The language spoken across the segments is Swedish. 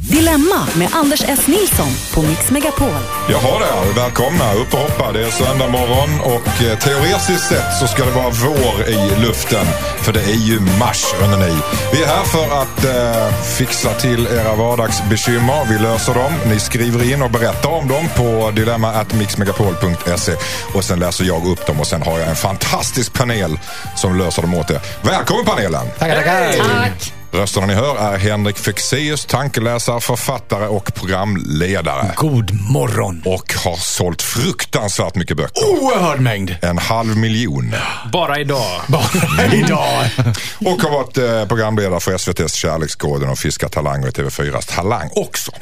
Dilemma med Anders S. Nilsson på Mix Megapol. Jaha där, välkomna. Upp och hoppa. Det är söndag morgon och eh, teoretiskt sett så ska det vara vår i luften. För det är ju mars, hörni ni. Vi är här för att eh, fixa till era vardagsbekymmer. Vi löser dem. Ni skriver in och berättar om dem på dilemma.mixmegapol.se och sen läser jag upp dem och sen har jag en fantastisk panel som löser dem åt er. Välkommen panelen! Tackar, tackar. Tack. Rösterna ni hör är Henrik Fexeus, tankeläsare, författare och programledare. God morgon. Och har sålt fruktansvärt mycket böcker. Oerhörd mängd. En halv miljon. Bara idag. Bara idag. Och har varit eh, programledare för SVTs Kärlekskoden och fiskat talanger i TV4s Talang också.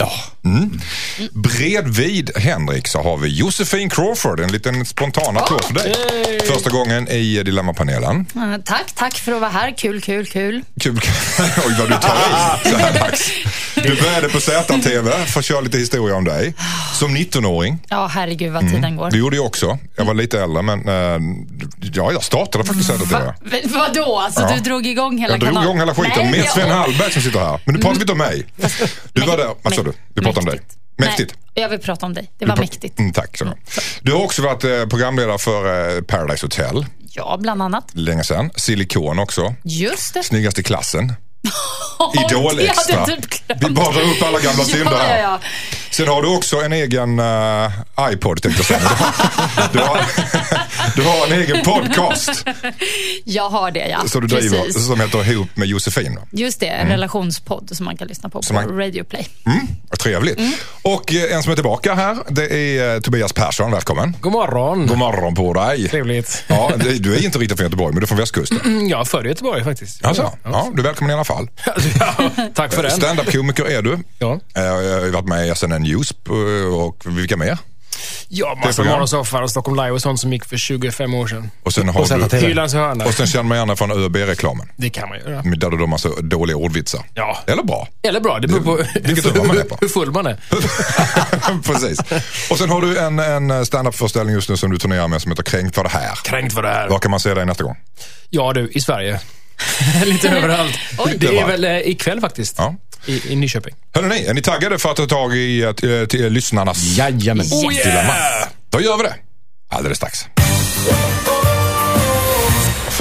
Mm. Bredvid Henrik så har vi Josefin Crawford. En liten spontan applåd för dig. Första gången i Dilemmapanelen. Eh, Tack, tack för att vara här. Kul, kul, kul. Kul. Oj vad du tar i så här dags. Du började på ZTV, för att köra lite historia om dig. Som 19-åring. Ja, herregud vad tiden går. Det gjorde jag också. Jag var lite äldre men eh, ja, jag startade faktiskt ZTV. Va, vadå? Alltså Ja. du drog igång hela Jag drog kanalen? igång hela skiten Nej, med Sven Hallberg som sitter här. Men nu pratar vi inte om mig. Du var där, vad sa du? Vi pratar om dig. Mäktigt. Nej, jag vill prata om dig. Det var mäktigt. Mm, tack så. Du har också varit eh, programledare för eh, Paradise Hotel. Ja, bland annat. Länge sedan. Silikon också. Just det. Snyggast i klassen. Idol extra. typ. Vi badar upp alla gamla synder Ja, här. ja, ja. Sen har du också en egen uh, iPod tänkte jag säga. Du har, du har en egen podcast Jag har det, ja. som du driver Precis. som heter Ihop med Josefin. va? Just det, en relationspodd som man kan lyssna på Som på man- Radio Play. Mm, trevligt. Och eh, en som är tillbaka här, det är eh, Tobias Persson. Välkommen. God morgon. God morgon på dig. Trevligt. Ja, det- du är inte riktigt från Göteborg, men du är från västkusten. Mm, Jag är född i Göteborg faktiskt. Alltså, ja, du är välkommen i alla fall. Ja, tack för den. Stand-up-komiker är du. Ja. Jag har varit med i SNN News eh, och vilka mer? Ja, massa morgonsoffar och Stockholm Live och sånt som gick för 25 år sedan. Och sen har Och du... Hylands hörna. Och sen känner man gärna från ÖB-reklamen. Det kan man göra. Där du har massa dåliga ordvitsar. Ja. Eller bra. Eller bra, det beror på Vilket humör man är på. hur full man är. Precis. Och sen har du en, en stand-up-föreställning just nu som du turnerar med som heter Kränkt för det här. Kränkt för det här. Var kan man se dig nästa gång? Ja du, i Sverige. Lite överallt. Oj. Det Det är var- väl eh, ikväll faktiskt. Ja. I, I Nyköping. Hörrni, är ni taggade för att ta tag i eh, till, till lyssnarnas Jajamän. Oh dilemma? Då gör vi det. Alldeles strax.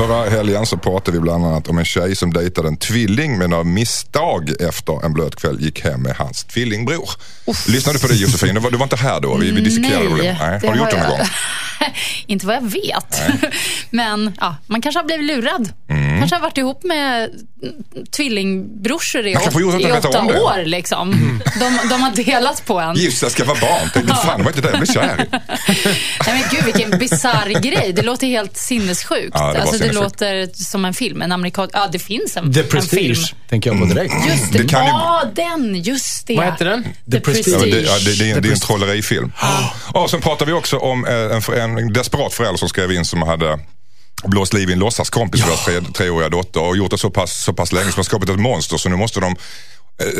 Förra helgen så pratade vi bland annat om en tjej som dejtade en tvilling men av misstag efter en blöt kväll gick hem med hans tvillingbror. Lyssnade du på det Josefin? Du var, du var inte här då? Vi, vi diskuterade Nej, det. Nej. det Har du gjort det någon jag- gång? inte vad jag vet. Men ja, man kanske har blivit lurad. Kanske har varit ihop med mm, tvillingbrorsor i, åt, i åtta år. Liksom. De, de har delat på en. Gift sig, skaffa barn. Tänkte, fan, det var inte det jag blev kär i. Nej, men gud, vilken bisarr grej. Det låter helt sinnessjukt. Ja, det alltså, det sinnessjukt. låter som en film. En amerikan... Ja, det finns en, The en film. Prestige tänker jag på direkt. Just det. Det kan ju- Ja, den. Just det. Vad heter den? The, The Prestige. Ja, Prestige. det, ja, det, det, är en, det är en trollerifilm. Och sen pratar vi också om eh, en, för- en desperat förälder som skrev in som hade blåst liv i en låtsaskompis för deras tre, treåriga dotter och gjort det så pass, så pass länge som har skapat ett monster så nu måste de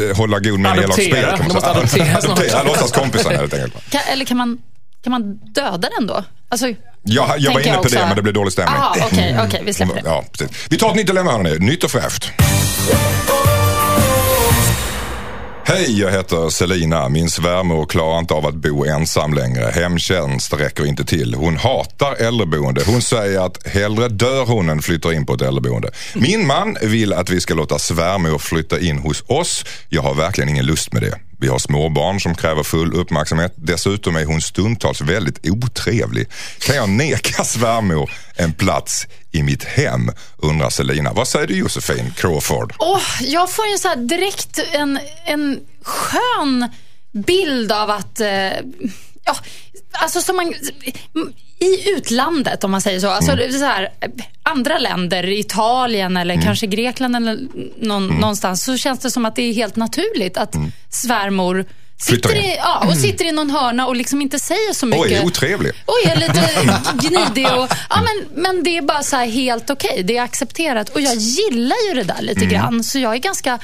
eh, hålla god med en elak Adoptera. spel. Man De måste adoptera snart. Adoptera låtsaskompisar helt enkelt. Kan, eller kan man, kan man döda den då? Alltså, Jag, jag var inne på också- det men det blev dålig stämning. Okej, okej, vi släpper det. Ja, precis. Vi tar ett nytt dilemma hörni. Nytt och fräscht. Hej, jag heter Selina. Min svärmor klarar inte av att bo ensam längre. Hemtjänst räcker inte till. Hon hatar äldreboende. Hon säger att hellre dör hon än flyttar in på ett äldreboende. Min man vill att vi ska låta svärmor flytta in hos oss. Jag har verkligen ingen lust med det. Vi har småbarn som kräver full uppmärksamhet. Dessutom är hon stundtals väldigt otrevlig. Kan jag neka svärmor en plats i mitt hem? Undrar Selina. Vad säger du Josefin Crawford? Oh, jag får ju så här direkt en, en skön bild av att... Eh, ja, alltså som man... I utlandet, om man säger så. Alltså, Mm. så här, andra länder, Italien eller Mm. kanske Grekland eller någon, någonstans, så känns det som att det är helt naturligt att svärmor Mm. Flyttar sitter i, ja, och sitter i någon hörna och liksom inte säger så mycket. Oj, otrevlig. Oj, är lite gnidig och... Ja, men, men det är bara så här helt okej. Det är accepterat. Och jag gillar ju det där lite grann. Så jag är ganska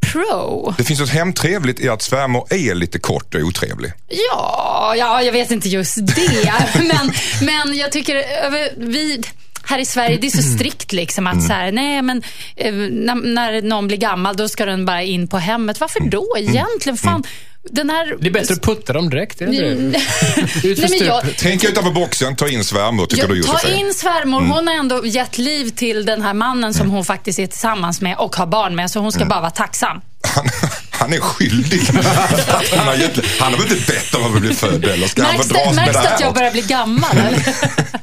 pro. Det finns något hemtrevligt i att svärmor är lite kort och otrevlig. Ja, ja jag vet inte just det. men, men jag tycker över, vi... här i Sverige, det är så strikt liksom att så här, nej men eh, när, när någon blir gammal då ska den bara in på hemmet. Varför då egentligen? Fan, den här... Det är bättre att putta dem direkt, är det inte Mm. det? Nej, men jag, Tänk utanför boxen, ta in svärmor tycker du jag, ta Josefin. in svärmor. Hon har ändå gett liv till den här mannen som hon faktiskt är tillsammans med och har barn med. Så hon ska bara vara tacksam. Han, han är skyldig. Han, har gett, han har väl inte bett om att bli född eller ska han Märks få det, dras med märks det det här? att jag börjar bli gammal? Eller?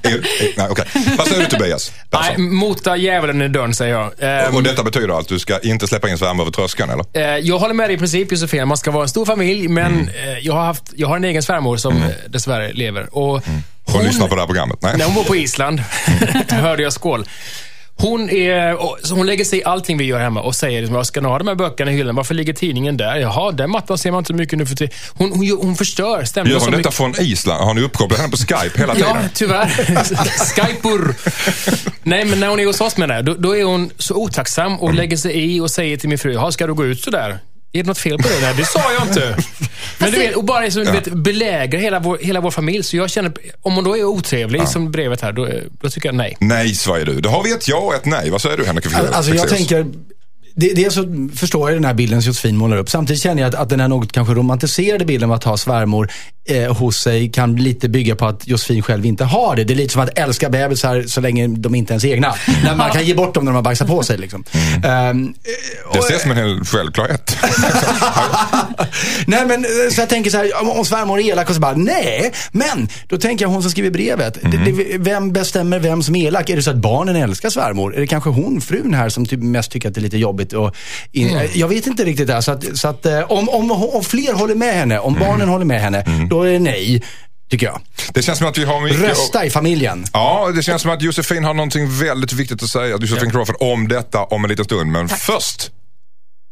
Nej, okej. Vad säger du Tobias? Nej, mota djävulen i dörren, säger jag. Ehm, Och detta betyder att du ska inte släppa in svärmor över tröskeln eller? Eh, Jag håller med dig i princip Josefin, man ska vara en stor familj, men eh, jag, har haft, jag har en egen svärmor som eh, dessvärre lever. Och Hon lyssnar på det här programmet? Nej. När hon var på Island hörde jag skål. Hon, är, hon lägger sig i allting vi gör hemma och säger liksom, "Jag ska ni ha de här böckerna i hyllan? Varför ligger tidningen där? Jaha, den mattan ser man inte mycket nu för tiden. Hon, hon, hon förstör stämningen Gör hon detta mycket. från Island? Har ni uppkopplat henne på Skype hela tiden? Ja, tyvärr. Skypor. Nej, men när hon är hos oss menar jag, då, då är hon så otacksam och lägger sig i och säger till min fru, "Jaha, ska du gå ut sådär? Är det något fel på det? Nej, det sa jag inte. Men du vet, och bara liksom, du vet, belägra hela vår, hela vår familj. Så jag känner, om hon då är otrevlig, som brevet här, då, då tycker jag nej. Nej, säger du. Då har vi ett ja och ett nej. Vad säger du Henrik? Alltså jag tänker, det, dels så förstår jag den här bilden som Josefin målar upp. Samtidigt känner jag att, att den här något kanske romantiserade bilden av att ha svärmor eh, hos sig kan lite bygga på att Josefin själv inte har det. Det är lite som att älska bebisar så länge de inte är ens egna. När man kan ge bort dem när de har bajsat på sig. Liksom. Ehm, Det ses som en hel självklarhet. nej men eh, så jag tänker så här, om, svärmor är elak och så bara, nej. Men då tänker jag hon som skriver brevet. Det, det, vem bestämmer vem som är elak? Är det så att barnen älskar svärmor? Är det kanske hon, frun här, som typ mest tycker att det är lite jobbigt? Och, in, Jag vet inte riktigt där. Så att, så att eh, om, om, om fler håller med henne, om barnen håller med henne, då är det nej. Tycker jag. Det känns som att vi har mycket... Rösta i familjen. Ja, det känns som att Josefin har någonting väldigt viktigt att säga, Josefin Crawford, om detta om en liten stund. Men först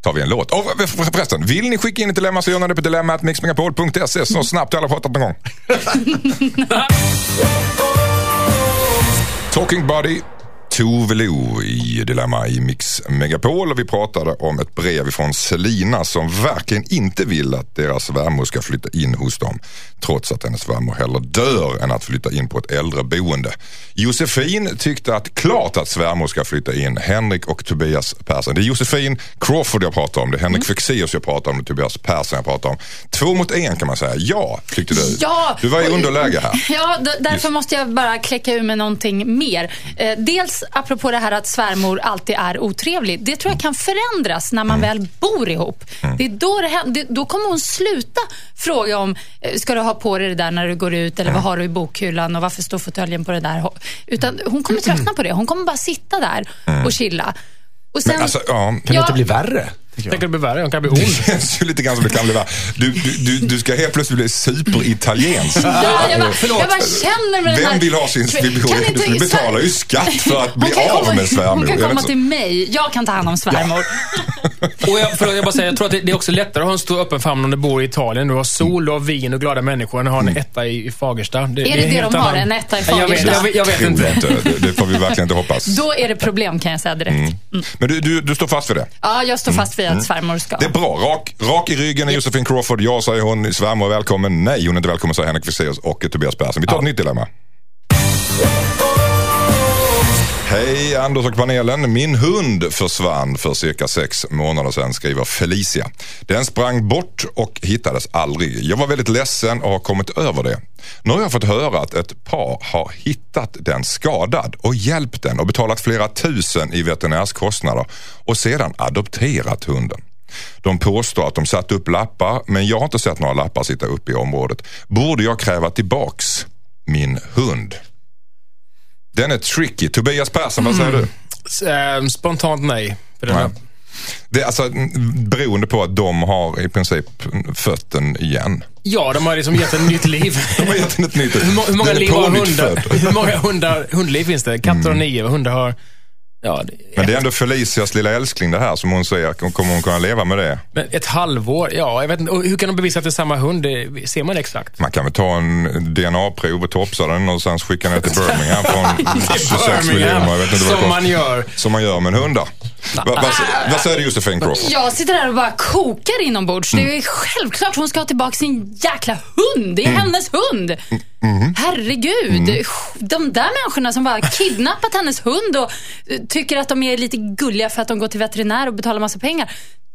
tar vi en låt. Och för- förresten, vill ni skicka in ett dilemma så gör ni det på dilemmatmixmegapol.se så snabbt alla pratat någon gång. Talking Buddy, Tove Lo i Dilemma i Mix Megapol. Och vi pratade om ett brev från Selina som verkligen inte vill att deras svärmor ska flytta in hos dem. Trots att hennes svärmor hellre dör än att flytta in på ett äldreboende. Josefin tyckte att klart att svärmor ska flytta in. Henrik och Tobias Persson. Det är Josefin Crawford jag pratar om. Det är Henrik Fexeus jag pratar om. Det är Tobias Persson jag pratar om. Två mot en kan man säga. Ja, tyckte du. Ja. Du var i underläge här. Ja, därför Just. måste jag bara kläcka ur med någonting mer. Eh, dels apropå det här att svärmor alltid är otrevlig. Det tror jag kan förändras när man väl bor ihop. Det är då, det händer, då kommer hon sluta fråga om, eh, ska du ha på dig det där när du går ut eller vad har du i bokhyllan och varför står fåtöljen på det där? Utan hon kommer tröttna på det. Hon kommer bara sitta där och chilla. Och sen, alltså, ja. Kan det Ja. inte bli värre? Jag? Tänker du bli värre? Hon kan bli ond. Det känns ju lite grann som det kan bli värre. Du, du, du, ska helt plötsligt bli superitaliensk. Ja, jag, bara, Förlåt. jag bara känner med den Vem här... vill ha sin Kan svärmor? inte- Du betalar ju skatt för att bli av komma- med svärmor. Hon kan Jag vet komma till mig. Jag kan ta hand om svärmor. Och jag, förlåt, jag bara säger, jag tror att det, det är också lättare att ha en stor öppen famn om du bor i Italien. Du har sol, du har vin och glada människor än att ha en etta i, i Fagersta. Är det det helt de har, annan- en etta i Jag vet, Fagersta? jag vet, jag vet Tror inte. jag inte. Det, det får vi verkligen inte hoppas. Då är det problem kan jag säga direkt. Mm. Men du, du, du står fast vid det? Ja, jag står fast vid att svärmor ska. Det är bra. Rak, rak i ryggen är Josefin Crawford. Ja, säger hon. Svärmor är välkommen. Nej, hon är inte välkommen, säger Henrik Fexeus och Tobias Persson. Vi tar ett nytt dilemma. Hej Anders och panelen. Min hund försvann för cirka sex månader sedan skriver Felicia. Den sprang bort och hittades aldrig. Jag var väldigt ledsen och har kommit över det. Nu har jag fått höra att ett par har hittat den skadad och hjälpt den och betalat flera tusen i veterinärskostnader och sedan adopterat hunden. De påstår att de satt upp lappar men jag har inte sett några lappar sitta upp i området. Borde jag kräva tillbaks min hund? Den är tricky. Tobias Persson, vad säger du? S- eh, Spontant nej. För den. Nej. Det är alltså mm, beroende på att de har i princip fött den igen. Ja, de har liksom gett en nytt liv. De har gett den ett nytt Hur, må- hur många Den liv har hundar? Hur många hundar, hundliv finns det? Katter har nio och hundar har... Ja, det- Men det är ändå Felicias lilla älskling det här som hon säger. Kommer hon kunna leva med det? men ett halvår? Ja, jag vet inte. Hur kan de bevisa att det är samma hund? Det, ser man det exakt? Man kan väl ta en DNA-prov och topsa den och sen skicka ner till Birmingham från 26 miljoner. Jag vet inte vad som man gör. Som man gör med en hund då. Va, vad, säger du Josefin Crawford? Jag sitter här och bara kokar inombords. Det är självklart hon ska ha tillbaka sin jäkla hund. Det är hennes hund. Herregud. De där människorna som bara kidnappat hennes hund och eh, tycker att de är lite gulliga för att de går till veterinär och betalar massa pengar.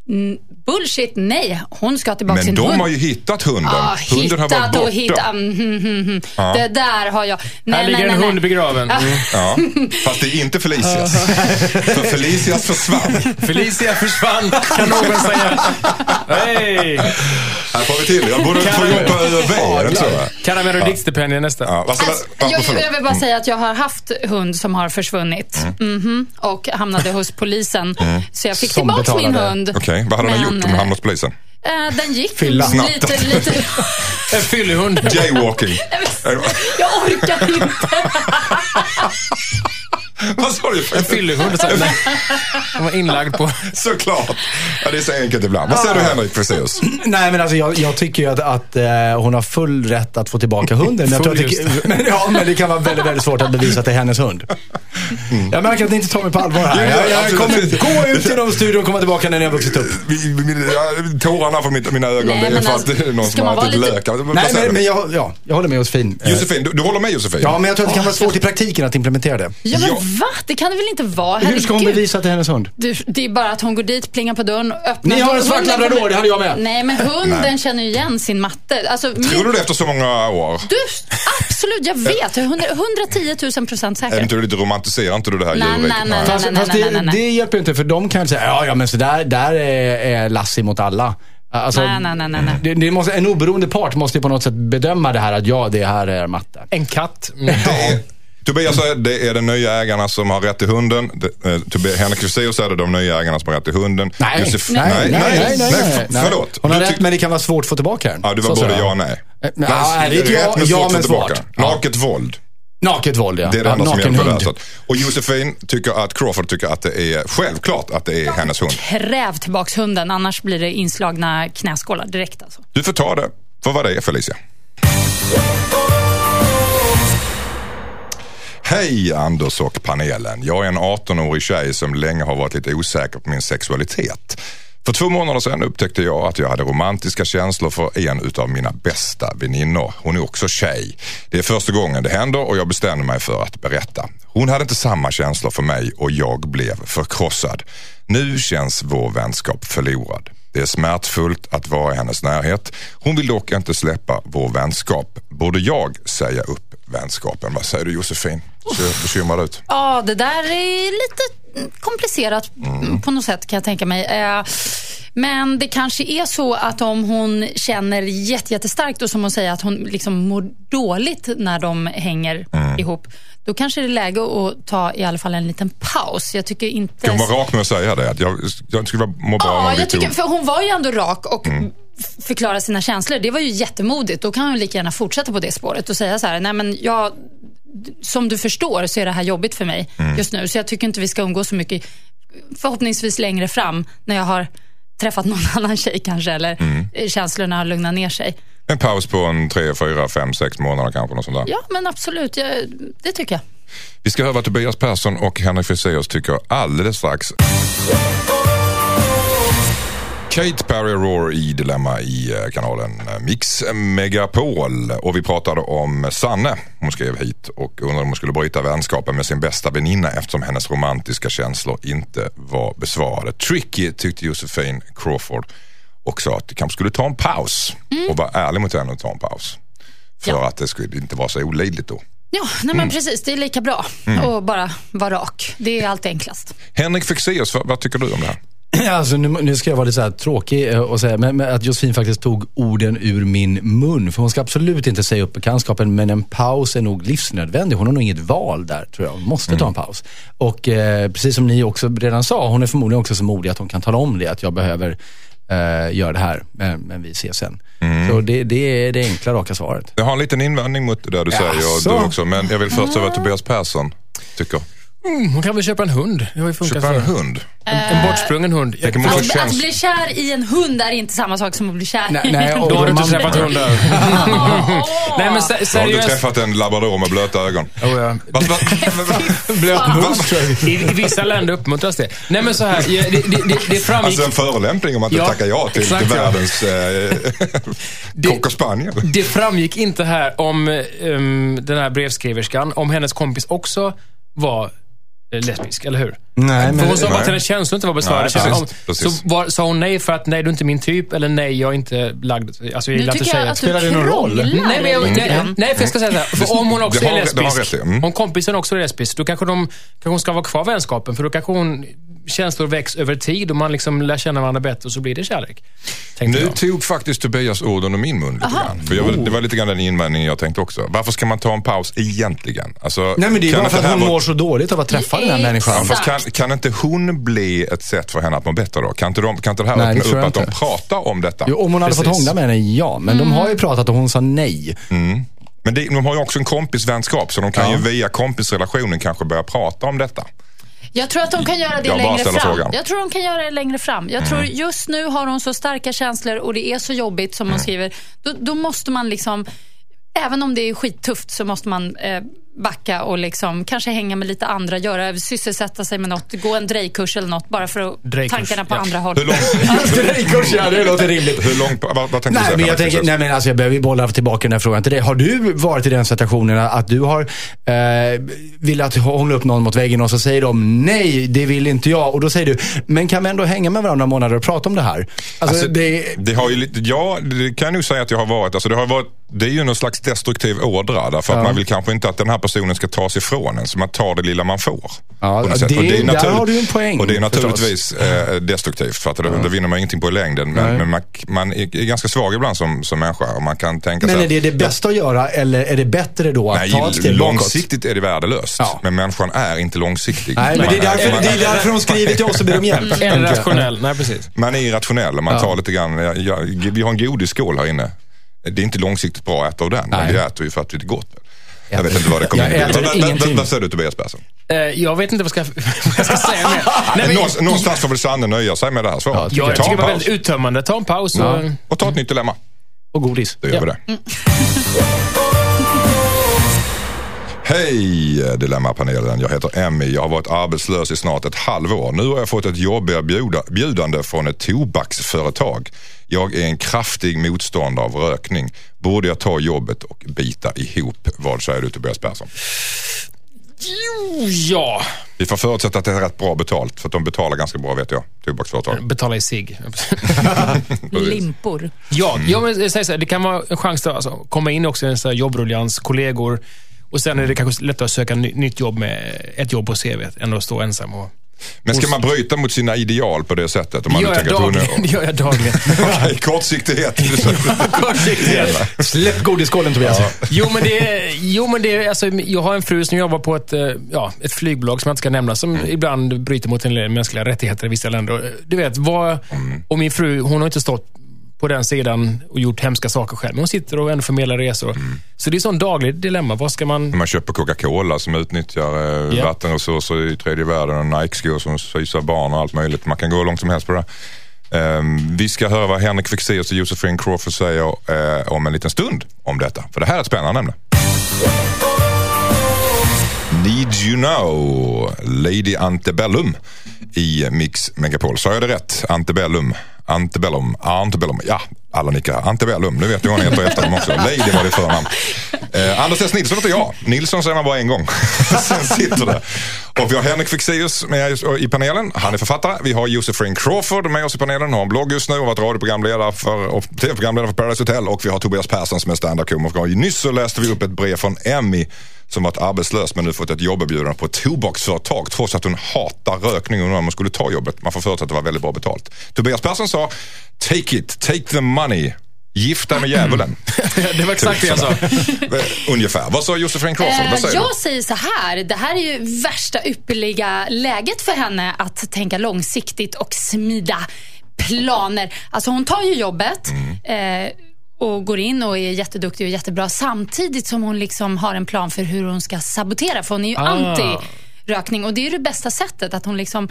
Mm, Bullshit, nej. Hon ska tillbaka Men sin de hund. har ju hittat hunden. Ja, hunden har varit hittat borta. och hittat. Mm, mm, mm, mm. Det där har jag. Nej, Här ligger nej, en nej, hund nej. begraven. Mm. Ja, fast det är inte Felicias. För Felicias försvann. Felicia försvann, kan någon säga. Hej! Här får vi till. Jag borde få jobb på ÖV, är det inte så? va? Karamell och diktstipendier nästa. Ja, Alltså, ja, jag, jag vill bara säga att jag har haft hund som har försvunnit. Mhm. och hamnade hos polisen. Så jag fick Som tillbaka min betalade. hund. Okej, vad hade den Men, gjort om den hamnade hos polisen? eh, Den gick Fylla. lite, lite... En fyllehund. Jaywalking. Jag orkar inte. vad sa du? En fyllehund. Den var inlagd på... Såklart. Ja, det är så enkelt ibland. Vad säger du Henrik Fexeus? Nej, men alltså jag, jag tycker ju att, att eh, hon har full rätt att få tillbaka hunden. Jag tror att det, men, ja, men det kan vara väldigt, väldigt svårt att bevisa att det är hennes hund. Jag märker att ni inte tar mig på allvar här. Jag, jag kommer gå ut genom studion och komma tillbaka när ni har vuxit upp. Tårarna från mitt- mina ögon, Nej, det är men för att alltså, det är någon som man har ätit lite- lök. Nej, men, men jag, ja, jag håller med Josefin. Josefin, du, du håller med Josefin? Ja, men jag tror att det kan vara svårt i praktiken att implementera det. Ja, men Ja. va? Det kan det väl inte vara? Hur ska hon Herregud. bevisa att det är hennes hund? Du, det är bara att hon går dit, plingar på dörren, öppnar. Ni har en svart labrador, det hade jag med. Nej, men hunden Nej. känner ju igen sin matte. Alltså, Tror min, du det efter så många år? du, absolut, jag vet. 100, 110 000 procent Är säker. inte du lite romantiserar inte du det här Nej, djurriket? nej, nej, Fast, nej, fast nej, det, nej, nej. det hjälper inte för de kan säga, ja, ja men så där, där är, är Lassie mot alla. Alltså, Nej, nej, nej, nej, nej. Det, det måste, en oberoende part måste ju på något sätt bedöma det här att ja, det här är matte. En katt. Mm. Det är, Tobias säger det är de nya ägarna som har rätt till hunden. Eh, Tobias, Henrik Fexeus säger det är de nya ägarna som har rätt till hunden. Nej, Josef- nej, nej, nej, nej, f- nej. Förlåt. Hon har rätt, men det kan vara svårt att få tillbaka den. Ja, det var Så både ja och nej. Nej, ja- rätt men svårt att få tillbaka. Naket våld. Naket våld, ja. Det är det ja, enda som naken hjälper där. hund. Och Josefin tycker att Crawford tycker att det är självklart att det är hennes hund. Kräv tillbaks hunden, annars blir det inslagna knäskålar direkt. Alltså. Du får ta det för vad det är Felicia. Hej Anders och panelen. Jag är en 18-årig tjej som länge har varit lite osäker på min sexualitet. För två månader sedan upptäckte jag att jag hade romantiska känslor för en utav mina bästa väninnor. Hon är också tjej. Det är första gången det händer och jag bestämde mig för att berätta. Hon hade inte samma känslor för mig och jag blev förkrossad. Nu känns vår vänskap förlorad. Det är smärtfullt att vara i hennes närhet. Hon vill dock inte släppa vår vänskap. Borde jag säga upp vänskapen? Vad säger du Josefin? Ser bekymrad ut. Ja, det där är lite komplicerat Mm. på något sätt kan jag tänka mig. Eh, Men det kanske är så att om hon känner jätte- jättestarkt och som hon säger att hon liksom mår dåligt när de hänger Mm. ihop. Då kanske det är läge att ta i alla fall en liten paus. Jag tycker inte... Hon vara rak med att säga det? Att jag, jag skulle må bra Ja, jag tycker, för hon var ju ändå rak och Mm. f- förklarade sina känslor. Det var ju jättemodigt. Då kan hon lika gärna fortsätta på det spåret och säga så här, nej men jag, som du förstår så är det här jobbigt för mig Mm. just nu. Så jag tycker inte vi ska umgås så mycket. Förhoppningsvis längre fram när jag har träffat någon annan tjej kanske eller Mm. eh, känslorna har lugnat ner sig. En paus på en tre, fyra, fem, sex månader kanske. Något sånt där. Ja, men absolut. Jag, det tycker jag. Vi ska höra vad Tobias Persson och Henrik Fexeus tycker alldeles strax. Kate Perry Roar i Dilemma i eh, kanalen Mix Megapol. Och vi pratade om Sanne. Hon skrev hit och undrade om hon skulle bryta vänskapen med sin bästa väninna eftersom hennes romantiska känslor inte var besvarade. Tricky tyckte Josefin Crawford och sa att du kanske skulle ta en paus och vara ärlig mot henne och ta en paus. För Ja. att det skulle inte vara så olidligt då. Ja, nej Mm. men precis. Det är lika bra att bara vara rak. Det är alltid enklast. Henrik Fexeus, vad, vad tycker du om det här? Alltså, nu, nu ska jag vara lite så tråkig eh, och säga men, men att Josefin faktiskt tog orden ur min mun. För hon ska absolut inte säga upp bekantskapen, men en paus är nog livsnödvändig. Hon har nog inget val där, tror jag. Hon måste ta en paus. Och eh, precis som ni också redan sa, hon är förmodligen också så modig att hon kan tala om det, att jag behöver eh, göra det här, men, men vi ses sen. Så det, det är det enkla, raka svaret. Jag har en liten invändning mot det där du säger Jaså? du också. Men jag vill först höra vad Tobias Persson tycker. Mm, hon kan väl köpa en hund. Det har ju funkat Köpa en för hund. En, en bortsprungen hund. Tänker man Att, att bli kär i en hund är inte samma sak som att bli kär Nej, i nej, och Då har du inte träffat hundar. Nej men se- Du har inte seriöst. träffat en labrador med blöta ögon? Oh, ja. Vad- vad- Blöt I, I vissa länder uppmuntras det. Nej men så här, ja, det, det, det, det framgick... Alltså en förolämpning om att du Ja, tackar ja till, till exakt, världens eh, cocker spaniel. Det framgick inte här om um, den här brevskriverskan, om hennes kompis också var eh, lesbisk, eller hur? Nej, För men... hon sa bara att hennes känslor inte var besvarade. Nej, Så- precis, om- precis. Så var, sa hon nej för att nej, du är inte min typ, eller nej, jag är inte lagd. Alltså, jag gillar inte tycker jag tjejer. att du Spelar det någon roll? Nej, men jag, lite nej, nej, för jag ska säga så här. För om hon också har- är lesbisk. Mm. om kompisen också är lesbisk, då kanske, de, kanske hon ska vara kvar vänskapen. För då kanske hon, känslor väcks över tid och man liksom lär känna varandra bättre och så blir det kärlek. Nu jag. tog faktiskt Tobias orden ur min mun lite grann. För jag, var- det var lite grann den invändningen jag tänkte också. Varför ska man ta en paus egentligen? Alltså, Nej, men det är bara för att hon vara- mår så dåligt av att träffa den här människan. Ja, fast kan, kan inte hon bli ett sätt för henne att må bättre då? Kan inte, de, kan inte det här Nej, öppna upp att de inte. pratar om detta? Jo, om hon hade fått Precis. hångla med henne, ja. Men de har ju pratat och hon sa nej. Men det, de har ju också en kompisvänskap så de kan Ja. ju via kompisrelationen kanske börja prata om detta. Jag tror att de kan göra det Jag längre fram. frågan. Mm. Jag tror de kan göra det längre fram. Jag tror just nu har hon så starka känslor och det är så jobbigt som Mm. hon skriver. Då, då måste man liksom, även om det är skittufft så måste man eh, backa och liksom kanske hänga med lite andra, göra, sysselsätta sig med något, gå en drejkurs eller något bara för att Drejkurs, tankarna på ja. andra håll. Hur långt, Strejkkurs, ja, det låter rimligt. hur långt vad, vad tänkte du Nej, säga? men jag tänker, nej men alltså jag behöver ju bolla tillbaka den här frågan till dig. Har du varit i den situationen att du har eh, velat hångla upp någon mot väggen och så säger de nej, det vill inte jag. Och då säger du, men kan vi ändå hänga med varandra månader och prata om det här? Alltså, Alltså, det, Det har ju lite, ja, det kan jag nog säga att jag har varit. Alltså det, har varit det är ju någon slags destruktiv ådra. Därför att Ja. man vill kanske inte att den här personen ska tas ifrån en. Så man tar det lilla man får. Ja, det-. Och är där naturligt- har du en poäng, Och det är förstås. naturligtvis eh, destruktivt. För att det, det vinner man ingenting på i längden. Men, men man, man är, ganska svag ibland som, som människa. Och man kan tänka men är det det bästa att göra eller är det bättre då att Nej, ta ett steg bakåt? långsiktigt är det värdelöst. Ja. Men människan är inte långsiktig. Nej, men det är därför, man, det är därför de skriver till oss och ber om hjälp. Eller tänker jag. rationell. Nej, precis. man är irrationell och man Ja. tar lite grann. Jag, jag, vi har en godisskål här inne. Det är inte långsiktigt bra att äta av den. Men Nej. vi äter ju för att det är gott. Jag vet inte vad det kommer Jag in vad- ingenting. Vad säger du Tobias Persson? Eh, jag vet inte vad jag ska, vad jag ska säga mer. Nej, men, Någonstans, får väl Sanne nöja sig med det här svaret. Ja, jag Ta tycker det var väldigt uttömmande. Ta en paus och... Och ta ett nytt dilemma. Och godis. Då gör vi det. Hej Dilemmapanelen, jag heter Emmy. Jag har varit arbetslös i snart ett halvår. Nu har jag fått ett jobberbjudande från ett tobaksföretag. Jag är en kraftig motståndare av rökning. Borde jag ta jobbet och bita ihop? Vad säger du Tobias Persson? Jo, ja. Vi får förutsätta att det är rätt bra betalt, för att de betalar ganska bra vet jag, tobaksföretag. Betala i sig. Limpor. Ja, ja men säger så här, det kan vara en chans att alltså, komma in också i en sån här jobbruljans, kollegor. Och sen är det kanske lättare att söka ny, nytt jobb med ett jobb på CV än att stå ensam. Och, Men ska man bryta mot sina ideal på det sättet? Om det, man gör nu jag tänker dagligen, det är... gör jag dagligen. Okej, kortsiktighet. Kortsiktigt. Släpp godisskålen Tobias. Jo, men det är, jo, men det är, alltså, jag har en fru som jobbar på ett, eh, ja, ett flygbolag som jag inte ska nämna, som ibland bryter mot en mänskliga rättigheter i vissa länder. Du vet, vad, och min fru, hon har inte stått på den sidan och gjort hemska saker själv. Men hon sitter och ändå förmedlar resor. Så det är ett sånt dagligt dilemma. Vad ska man... Man köper Coca-Cola som utnyttjar eh, Ja. vattenresurser i tredje världen och Nike-skor som sys av barn och allt möjligt. Man kan gå hur långt som helst på det. Ehm, vi ska höra vad Henrik Fexeus och Josefin Crawford säger eh, om en liten stund om detta. För det här är ett spännande ämne. Need you know, Lady Antebellum i Mix Megapol. Sa jag det rätt? Antebellum. Antebellum. Antebellum. Ja, alla nickar. Antebellum. Nu vet ni vad hon heter efter dem också. Lady var det förnamn. Eh, Anders S. Nilsson heter jag. Nilsson säger man bara en gång. Sen sitter det. Och vi har Henrik Fexeus med i panelen. Han är författare. Vi har Josefin Crawford med oss i panelen. Hon har en blogg just nu och varit radioprogramledare för, och tv-programledare för Paradise Hotel. Och vi har Tobias Persson som är standup-komiker. Nyss så läste vi upp ett brev från Emmy som varit arbetslös men nu fått ett jobberbjudande på ett tobaksföretag trots att hon hatar rökning och undrar om hon skulle ta jobbet. Man får förutsätta att det var väldigt bra betalt. Tobias Persson sa Take it, take the money. Gift dig med djävulen. det var exakt det jag sa. Eh, Ungefär. Vad sa Josefin Crawford? Eh, jag du? säger så här, det här är ju värsta ypperliga läget för henne att tänka långsiktigt och smida planer. Alltså hon tar ju jobbet Mm. eh, och går in och är jätteduktig och jättebra samtidigt som hon liksom har en plan för hur hon ska sabotera. För hon är ju Ah. anti rökning. Och det är det bästa sättet, att hon liksom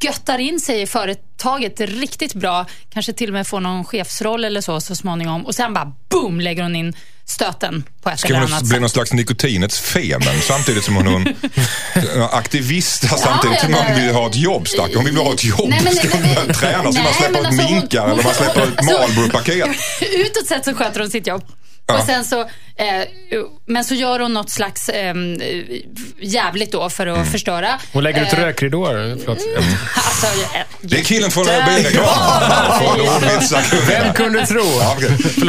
göttar in sig i företaget riktigt bra. Kanske till och med får någon chefsroll eller så så småningom. Och sen bara boom lägger hon in stöten på ett Ska eller annat bli sätt. någon slags nikotinets femen samtidigt som hon är en aktivist samtidigt ja, som hon vill ha ett jobb stack. Hon vill ha ett jobb. Nej, men- Ska hon börja träna så nej, man släpper ut alltså, minkar hon- eller man släpper ut alltså- Marlboro-paket? Utåt sett så sköter hon sitt jobb. Och sen så, men så gör hon något slags eh, jävligt då för att Mm. förstöra. Hon lägger ut Eh, rökridåer. Förlåt. Alltså, eh, Det är killen från ordvitsar. Vem kunde tro?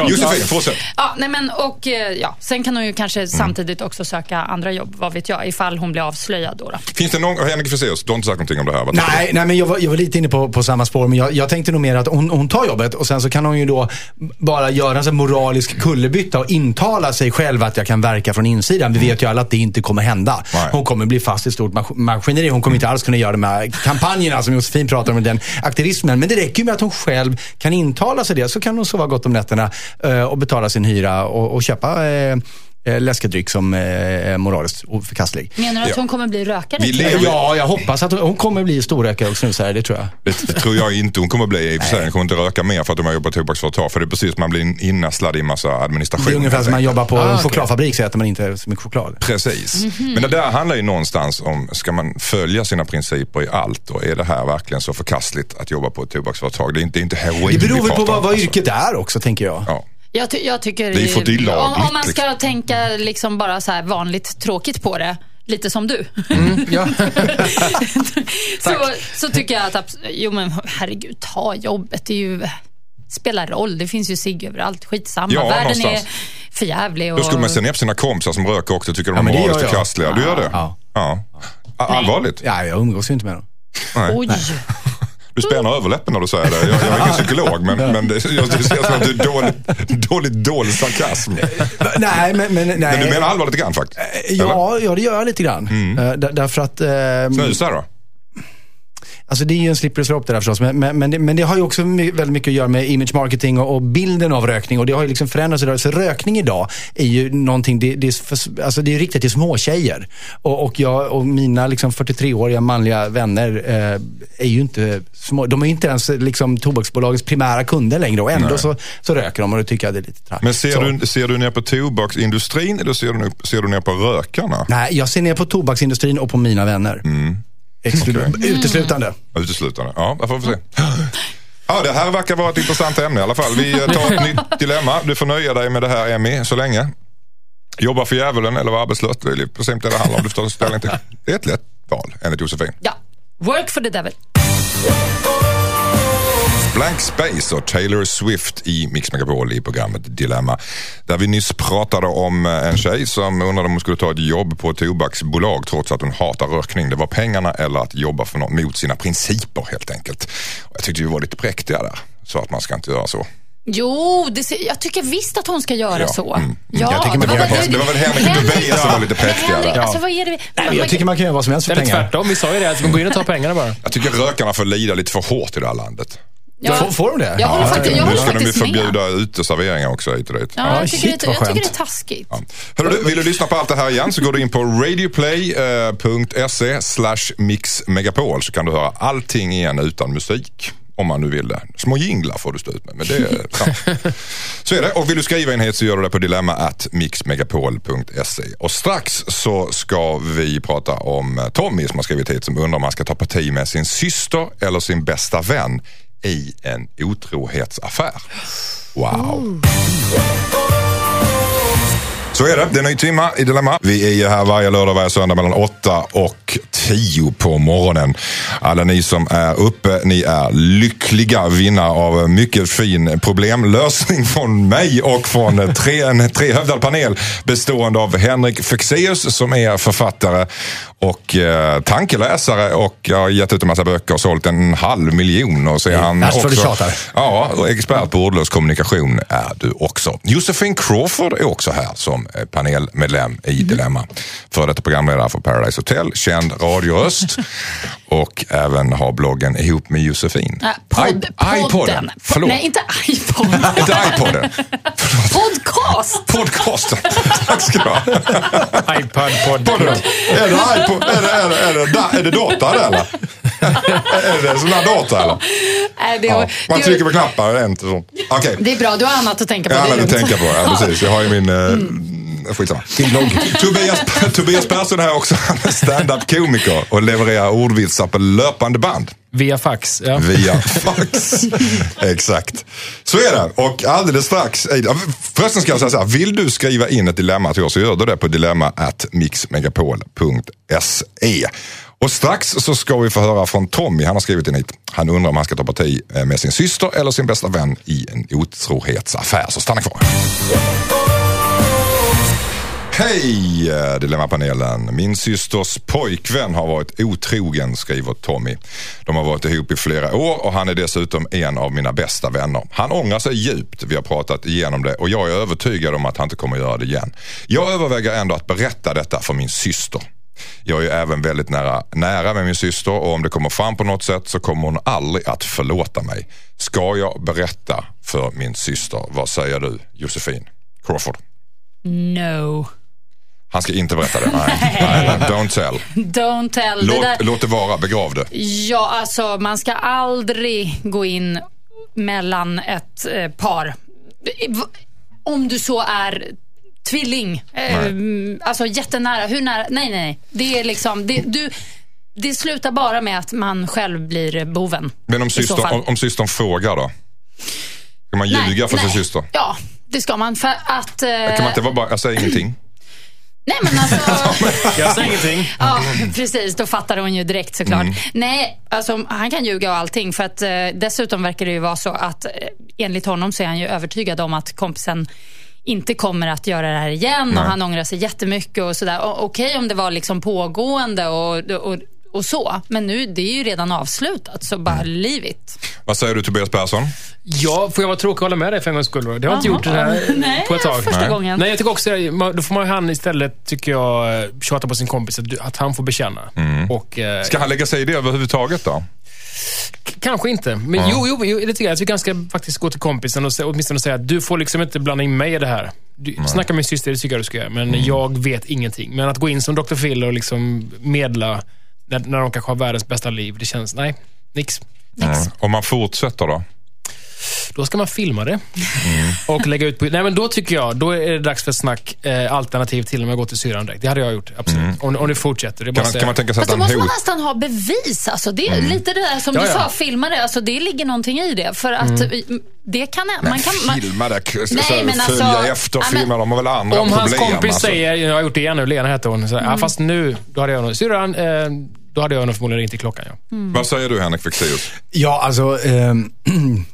Josefin, fortsätt. Ja, nej men och eh, ja, sen kan hon ju Mm. kanske samtidigt också söka andra jobb, vad vet jag, ifall hon blir avslöjad då. då. Finns det någon, Henrik Fexeus, du har inte sagt någonting om det här? Vad Nej, nej men jag var, jag var lite inne på, på samma spår. Men jag, jag tänkte nog mer att hon, hon tar jobbet och sen så kan hon ju då bara göra en moralisk kullerbytta och intala sig själv att jag kan verka från insidan. Vi vet ju alla att det inte kommer hända. Hon kommer bli fast i ett stort mas- maskineri. Hon kommer inte alls kunna göra de här kampanjerna som Josefin pratar om, den aktivismen. Men det räcker ju med att hon själv kan intala sig det. Så kan hon sova gott om nätterna eh, och betala sin hyra och, och köpa eh, läskedryck som eh, är moraliskt oförkastlig. Menar du att Ja. hon kommer bli rökare? Lever- Ja, jag hoppas att hon, hon kommer bli storrökare och snusare, det tror jag. Det, det tror jag inte hon kommer bli. I och för sig, hon kommer inte röka mer för att de har jobbat på tobaksföretag. För det är precis man blir innästlad i massa administration. Det är ungefär som man jobbar på Ah, en chokladfabrik så äter man inte så mycket choklad. Precis. Mhm. Men det där handlar ju någonstans om, ska man följa sina principer i allt och är det här verkligen så förkastligt att jobba på ett tobaksföretag? Det är inte, inte heroin Det beror väl på vad, vad Alltså, yrket är också, tänker jag. Ja. Jag, ty- jag tycker... Det är för det är lagligt, om, om man ska liksom. tänka liksom bara så här vanligt tråkigt på det, lite som du. Ja. så, så tycker jag att, jo men herregud, ta jobbet. Det är ju, spelar roll. Det finns ju cigg överallt. Skitsamma. Ja, Världen någonstans. är för jävlig. Och... Då skulle man se ner på sina kompisar som röker också och tycker de är moraliskt förkastliga. Du gör det? Ja. ja. Allvarligt? Ja, jag umgås ju inte med dem. Nej. Oj. Du spänner överläppen när du säger det. Jag, jag är ingen psykolog men, men det, jag, det ser som att du är dåligt, dåligt, dålig sarkasm. nej, men, men, nej. Men du menar allvar lite grann faktiskt? Ja, ja, det gör jag lite grann. Eh, där, därför att... Eh, Snusa då? Alltså det är ju en slippery slope det där förstås. Men, men, men, det, men det har ju också my, väldigt mycket att göra med image marketing och, och bilden av rökning. Och det har ju liksom förändrats idag. Så rökning idag är ju någonting, det, det, är, för, alltså det är riktat till småtjejer. Och, och jag och mina liksom 43-åriga manliga vänner eh, är ju inte små. De är ju inte ens liksom tobaksbolagets primära kunder längre. Och ändå så, så röker de och det tycker jag det är lite trams. Men ser Så. du, ser du ner på tobaksindustrin eller ser du, ser du ner på rökarna? Nej, jag ser ner på tobaksindustrin och på mina vänner. Exclu- Okej. Uteslutande. Uteslutande? Ja, får vi se. Ja, det här verkar vara ett intressant ämne i alla fall. Vi eh, tar ett nytt dilemma. Du får nöja dig med det här Emmy så länge. Jobba för djävulen eller vara arbetslös. Det är i princip det det handlar om. Du får ta ställning till. Det är ett lätt val enligt Josefin. Ja. Work for the devil. Blank Space och Taylor Swift i Mix Megapol i programmet Dilemma. Där vi nyss pratade om eh, en tjej som undrade om hon skulle ta ett jobb på ett tobaksbolag trots att hon hatar rökning. Det var pengarna eller att jobba för något, mot sina principer helt enkelt. Jag tyckte vi var lite präktiga där. Så att man ska inte göra så. Jo, det, jag tycker visst att hon ska göra Ja, så. mm. Ja, Jag tycker man det var- göra det var väl Henrik Tobias som var lite präktiga Henrik, där. Alltså, vad är det? vi- Nej, jag tycker man kan göra vad som helst för pengar. tvärtom, vi sa ju det. Att gå in och ta pengarna bara. Jag tycker rökarna får lida lite för hårt i det här landet. Ja. Får, får de det? Jag håller faktiskt, jag nu ska de ju med. förbjuda uteserveringar också hit och dit. Ja, Ja, jag, tycker shit, det, jag tycker det är taskigt. Ja. Hörru du, vill du lyssna på allt det här igen så går du in på radioplay.se slash mixmegapol så kan du höra allting igen utan musik. Om man nu vill det. Små jinglar får du stå ut med. Men det är, ja. Så är det. Och vill du skriva in hit så gör du det på dilemma at mixmegapol.se. Och strax så ska vi prata om eh, Tommy som har skrivit hit som undrar om han ska ta parti med sin syster eller sin bästa vän i en otrohetsaffär. Wow. Mm. Så är det. Det är en ny timma i Dilemma. Vi är ju här varje lördag och varje söndag mellan 8 och 10 på morgonen. Alla ni som är uppe, ni är lyckliga vinnare av mycket fin problemlösning från mig och från tre, en trehövdad panel bestående av Henrik Fexeus som är författare och eh, tankeläsare och har gett ut en massa böcker och sålt en halv miljon. Och så är han värst vad du också, tjatar. Ja, och expert på ordlös kommunikation är du också. Josefin Crawford är också här som panelmedlem i Mhm. Dilemma. För detta programledare för Paradise Hotel, känd radioröst och även har bloggen ihop med Josefin. Äh, podd, I- iPodden. podden. Förlåt. Nej, inte iPod. Inte iPodden. Podcast. Podcast! Podcasten. Tack ska du ha. iPad Vadå? podcast. Är det, iPod, är det, är det, är det, är det data det eller? är det sån här data eller? Nej, det, Ja. Man det- trycker på knappar, det är inte så. Okej. det är bra, du har annat att tänka på. Jag har annat att tänka på. Ja, precis. Jag har ju min... Eh, skitsamma. Tobias, Tobias Persson är här också. Han är stand-up-komiker och levererar ordvitsar på löpande band. Via fax. Ja. Via fax. Exakt. Så är det. Och alldeles strax, förresten ska jag säga så här. Vill du skriva in ett dilemma till oss så gör du det på dilemma at mixmegapol.se. Och strax så ska vi få höra från Tommy. Han har skrivit in hit. Han undrar om han ska ta parti eh, med sin syster eller sin bästa vän i en otrohetsaffär. Så stanna kvar. Hej eh, Dilemmapanelen. Min systers pojkvän har varit otrogen, skriver Tommy. De har varit ihop i flera år och han är dessutom en av mina bästa vänner. Han ångrar sig djupt, vi har pratat igenom det och jag är övertygad om att han inte kommer göra det igen. Jag överväger ändå att berätta detta för min syster. Jag är även väldigt nära, nära med min syster och om det kommer fram på något sätt så kommer hon aldrig att förlåta mig. Ska jag berätta för min syster? Vad säger du Josefin Crawford? No. Han ska inte berätta det. Nej, nej, nej. don't tell. Don't tell. det Låt, där, låt det vara, begrav det. ja, alltså man ska aldrig gå in mellan ett eh, par. Om du så är tvilling. Eh, alltså jättenära. Hur nära? Nej, nej, nej. Det är liksom, det, du, det slutar bara med att man själv blir boven. Men om systern, om, om systern frågar då? Kan man Nej, ljuga för sin nej. syster? Ja, det ska man. För att... eh, Kan man inte vara bara, jag säger ingenting. Nej, men alltså... Jag säger ingenting. Ja, precis. Då fattar hon ju direkt såklart. Mm. Nej, alltså han kan ljuga och allting. För att eh, dessutom verkar det ju vara så att eh, enligt honom så är han ju övertygad om att kompisen inte kommer att göra det här igen Nej. och han ångrar sig jättemycket och sådär. Okej om det var liksom pågående och, och, och så, men nu det är ju redan avslutat så bara Mm. leave it. Vad säger du Tobias Persson? Ja, får jag vara tråkig och hålla med dig för en gångs skull? då? Det har jag inte gjort det här Nej, på ett tag. första Nej. gången. Nej, jag tycker också då får man ju han istället, tycker jag, tjata på sin kompis att, att han får bekänna. Och, eh, Mm. Ska han lägga sig i det överhuvudtaget då? Kanske inte. Men jo, jo, jo, det tycker jag. Jag tycker han ska faktiskt gå till kompisen och åtminstone säga att du får liksom inte blanda in mig i det här. Du, snacka med min syster, det tycker jag du ska göra. Men Mm. jag vet ingenting. Men att gå in som Dr. Phil och liksom medla när, när de kanske har världens bästa liv, det känns, nej, nix. Mm. Om man fortsätter då? Då ska man filma det och lägga ut på... Nej, men då tycker jag, då är det dags för snack eh, alternativ till om jag går till syrran direkt. Det hade jag gjort, absolut. Om, om det fortsätter. Det Kan man, kan man tänka sig att Fast då måste man nästan ha bevis. Alltså, det är lite det där som Ja, du ja. sa, filma det. Alltså, det ligger någonting i det. För att det kan... Man kan man, Filma det, Nej, men alltså- följa efter, men- filma. De har väl andra Om problem. hans kompis alltså. säger, jag har gjort det igen nu, Lena hette hon, så, Mm. ja, fast nu, då hade jag nog, syrran, eh, då hade jag nog förmodligen ringt i klockan. Ja. Vad säger du Henrik Fexeus? Ja, alltså. ehm,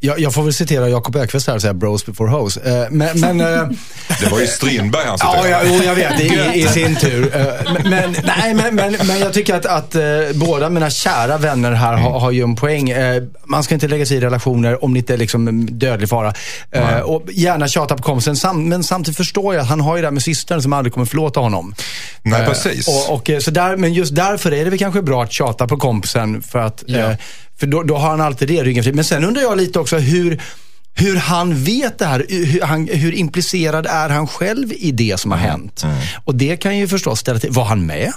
jag, jag får väl citera Jakob Öqvist här och säga bros before hoes. Eh, men, men eh, Det var ju Strindberg han Ja, citerade. ja jo, jag vet. I, I sin tur. Eh, Men, nej, men, men, men jag tycker att, att eh, båda mina kära vänner här har, har ju en poäng. Eh, man ska inte lägga sig i relationer om det inte är liksom dödlig fara. Eh, och gärna tjata på kompisen. Sam, men samtidigt förstår jag att han har ju det här med systern som aldrig kommer förlåta honom. Nej, precis. Och, och, så där, men just därför är det väl kanske bra att tjata på kompisen. För, att, Ja. För då, då har han alltid det ryggen fri. Men sen undrar jag lite också hur hur han vet det här, hur, han, hur implicerad är han själv i det som har Mm. hänt? Och det kan ju förstås ställa till, var han med?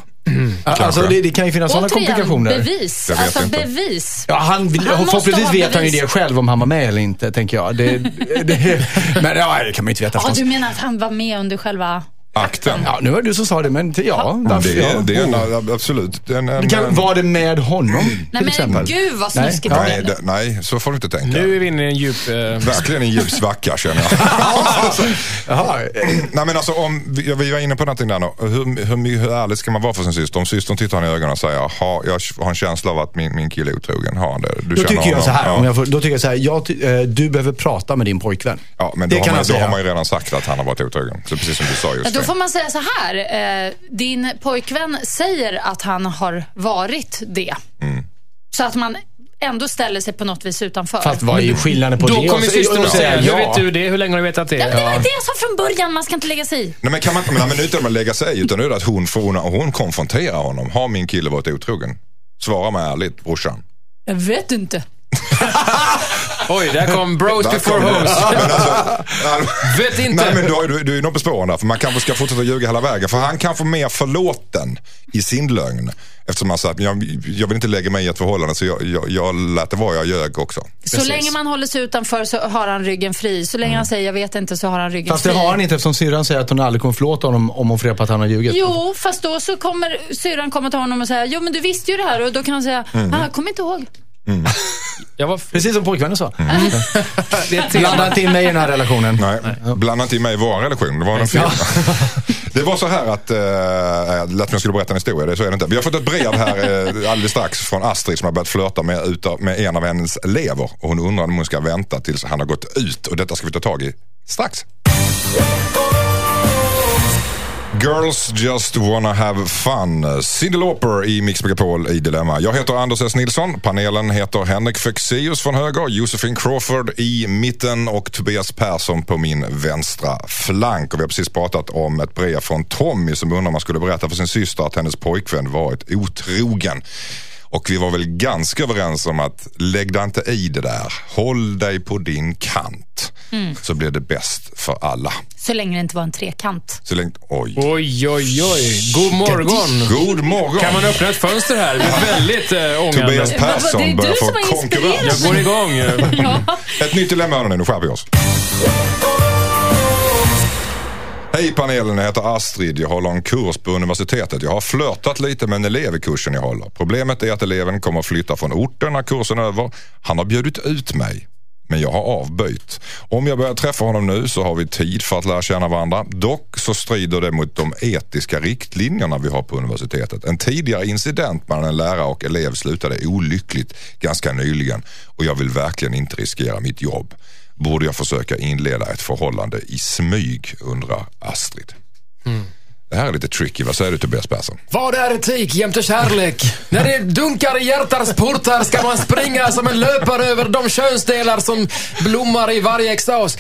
Alltså det, det kan ju finnas sådana komplikationer. bevis. Alltså inte. bevis. Ja, han, Han förhoppningsvis vet han ju bevis. det själv om han var med eller inte, tänker jag. Det, det, men ja, det kan man ju inte veta Ja, förstås. du menar att han var med under själva... Akten. Ja, nu var det du som sa det, men ja. därför, Det är, ja. det är en, Oh. absolut. En, en, Det kan, var det med honom, till Nej men exempel? gud vad Nej. snuskigt nej, blev. det, nej, så får du inte tänka. Nu är vi inne i en djup... Eh, Verkligen en djup svacka känner jag. Jaha. Nej men alltså om, vi, vi var inne på någonting där nu. Hur, hur, hur ärlig ska man vara för sin syster? Om systern tittar henne i ögonen och säger, ha, jag har en känsla av att min, min kille är otrogen. Har han det? Du Då tycker jag honom? så här, Ja. om jag får, då tycker jag så här, jag, ty- eh, du behöver prata med din pojkvän. Ja, men då, Det har man, då har man ju redan sagt att han har varit otrogen. Så precis som du sa Ja, just då det. får man säga så här. Eh, din pojkvän säger att han har varit det. Mm. Så att man ändå ställer sig på något vis utanför. Fast vad är ju skillnaden på då det? kommer systern att säga, hur vet du det? Hur länge har du vetat det? ja, men det var det jag sa från början, man ska inte lägga sig i. Nej, men kan man, men, men utan att lägga sig i, utan nu är det att hon, får, hon, hon konfronterar honom. Har min kille varit otrogen? Svara mig ärligt brorsan. Jag vet inte. Oj, där kom bros Där before kom. Men alltså, all- Vet inte. Nej men du, du, du är nog på spåren där. För man kanske ska fortsätta ljuga hela vägen. För han kan få mer förlåten i sin lögn. Eftersom han sa att jag, jag vill inte lägga mig i ett förhållande så jag, jag, jag lät det vara, jag ljög också. Så Precis. länge man håller sig utanför så har han ryggen fri. Så länge han säger jag vet inte så har han ryggen Fast det fri. har han inte eftersom syrran säger att hon aldrig kommer förlåta honom om hon får reda på att han har ljugit. Jo, fast då så kommer syrran komma till honom och säga jo men du visste ju det här och då kan han säga Mm. ah, kommer inte ihåg. Jag var... Precis som pojkvännen sa. Tema. Blanda inte in mig i den här relationen. Nej, blanda inte in mig i vår relation. Det var en film. Det var så här att, jag lät mig jag skulle berätta en historia, det är så är det inte. Vi har fått ett brev här eh, alldeles strax från Astrid som har börjat flörta med, utav, med en av hennes elever. Och hon undrar om hon ska vänta tills han har gått ut. Och detta ska vi ta tag i strax. Girls just wanna have fun. Cyndi Lauper i Mix Megapol i Dilemma. Jag heter Anders S. Nilsson. Panelen heter Henrik Fexeus från höger, Josefin Crawford i mitten och Tobias Persson på min vänstra flank. Och vi har precis pratat om ett brev från Tommy som undrar om man skulle berätta för sin syster att hennes pojkvän varit otrogen. Och vi var väl ganska överens om att lägg dig inte i det där. Håll dig på din kant. Så blir det bäst för alla. Så länge det inte var en trekant. Så länge, oj. Oj, oj, oj. God morgon. God morgon! Kan man öppna ett fönster här? Det är väldigt äh, ångande. Tobias Persson börjar få konkurrens. Jag går igång. Ja. Ett nytt dilemma nu skärper vi oss. Hej panelen, jag heter Astrid. Jag håller en kurs på universitetet. Jag har flörtat lite med en elev i kursen jag håller. Problemet är att eleven kommer att flytta från orten när kursen är över. Han har bjudit ut mig. Men jag har avböjt. Om jag börjar träffa honom nu så har vi tid för att lära känna varandra. Dock så strider det mot de etiska riktlinjerna vi har på universitetet. En tidigare incident mellan en lärare och elev slutade olyckligt ganska nyligen och jag vill verkligen inte riskera mitt jobb. Borde jag försöka inleda ett förhållande i smyg, undrar Astrid. Det här är lite tricky. Vad säger du Tobias Persson? Vad är etik jämte kärlek? När det dunkar i hjärtats portar ska man springa som en löpare över de könsdelar som blommar i varje extas.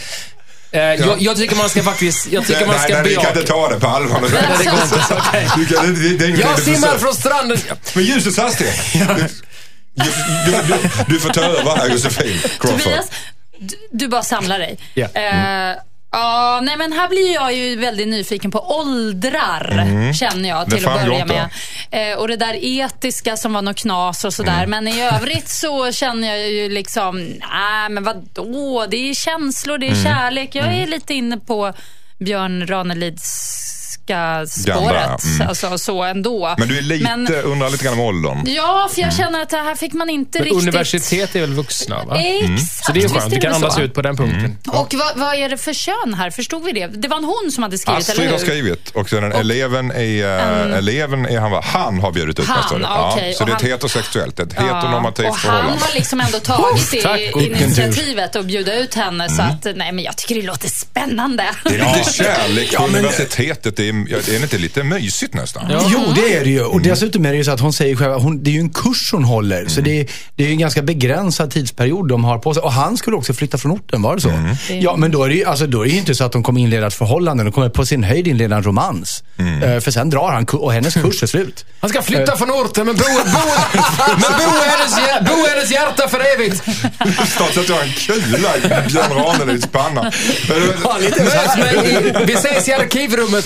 Eh, jag, jag tycker man ska faktiskt, jag tycker man ska nej, vi kan bejaka. inte ta det på allvar. Nej, det går inte. Okej. Du kan, det, det är ingen Jag simmar från stranden. Med ljusets hastighet. Du, du, du, du får ta över här Josefin Crawford. Tobias, du, du bara samlar dig. Ja. Eh, Ja, nej men här blir jag ju väldigt nyfiken på åldrar, känner jag Mm. Till att börja med. Eh, och det där etiska som var något knas och sådär. Mm. Men i övrigt så känner jag ju liksom, nej men vadå? Det är känslor, det är Mm. kärlek. Jag är lite inne på Björn Ranelidska spåret. mm. Alltså så ändå. Men du är lite, Men- undrar lite grann om åldern. Ja, för jag känner att det här fick man inte Men riktigt... universitet är väl vuxna va? Exakt, Så det är visst skönt. Du kan andas så? ut på den punkten. Och vad, vad är det för kön här? Förstod vi det? Det var en hon som hade skrivit, Astrid eller har hur? skrivit och sen eleven är, äh, eleven är han, va? han har bjudit ut Han, det. ja. Så och det är ett han- heterosexuellt, ett Ja, heteronormativt Och han förhållande. har liksom ändå tagit tur. initiativet att bjuda ut henne. Så att, nej men jag tycker det låter spännande. Det är lite kärlek på Ja, universitetet, det är, ja, är det inte lite mysigt nästan? Jo, det är det ju. Och dessutom är det ju så att hon säger själv, hon, det är ju en kurs hon håller. Så det är, det är ju en ganska begränsad tidsperiod de har på sig. Och han skulle också flytta från orten, var det så? Ja, men då är det ju alltså, då är inte så att de kommer inleda ett förhållande. De kommer på sin höjd inleda en romans. Eh, för sen drar han och hennes kurs är slut. Han ska flytta från orten men bo, bo, men bo, hennes, bo hennes hjärta för evigt. Snart sätter jag en kula i Björn Ranelids panna. Vi ses i arkivrummet.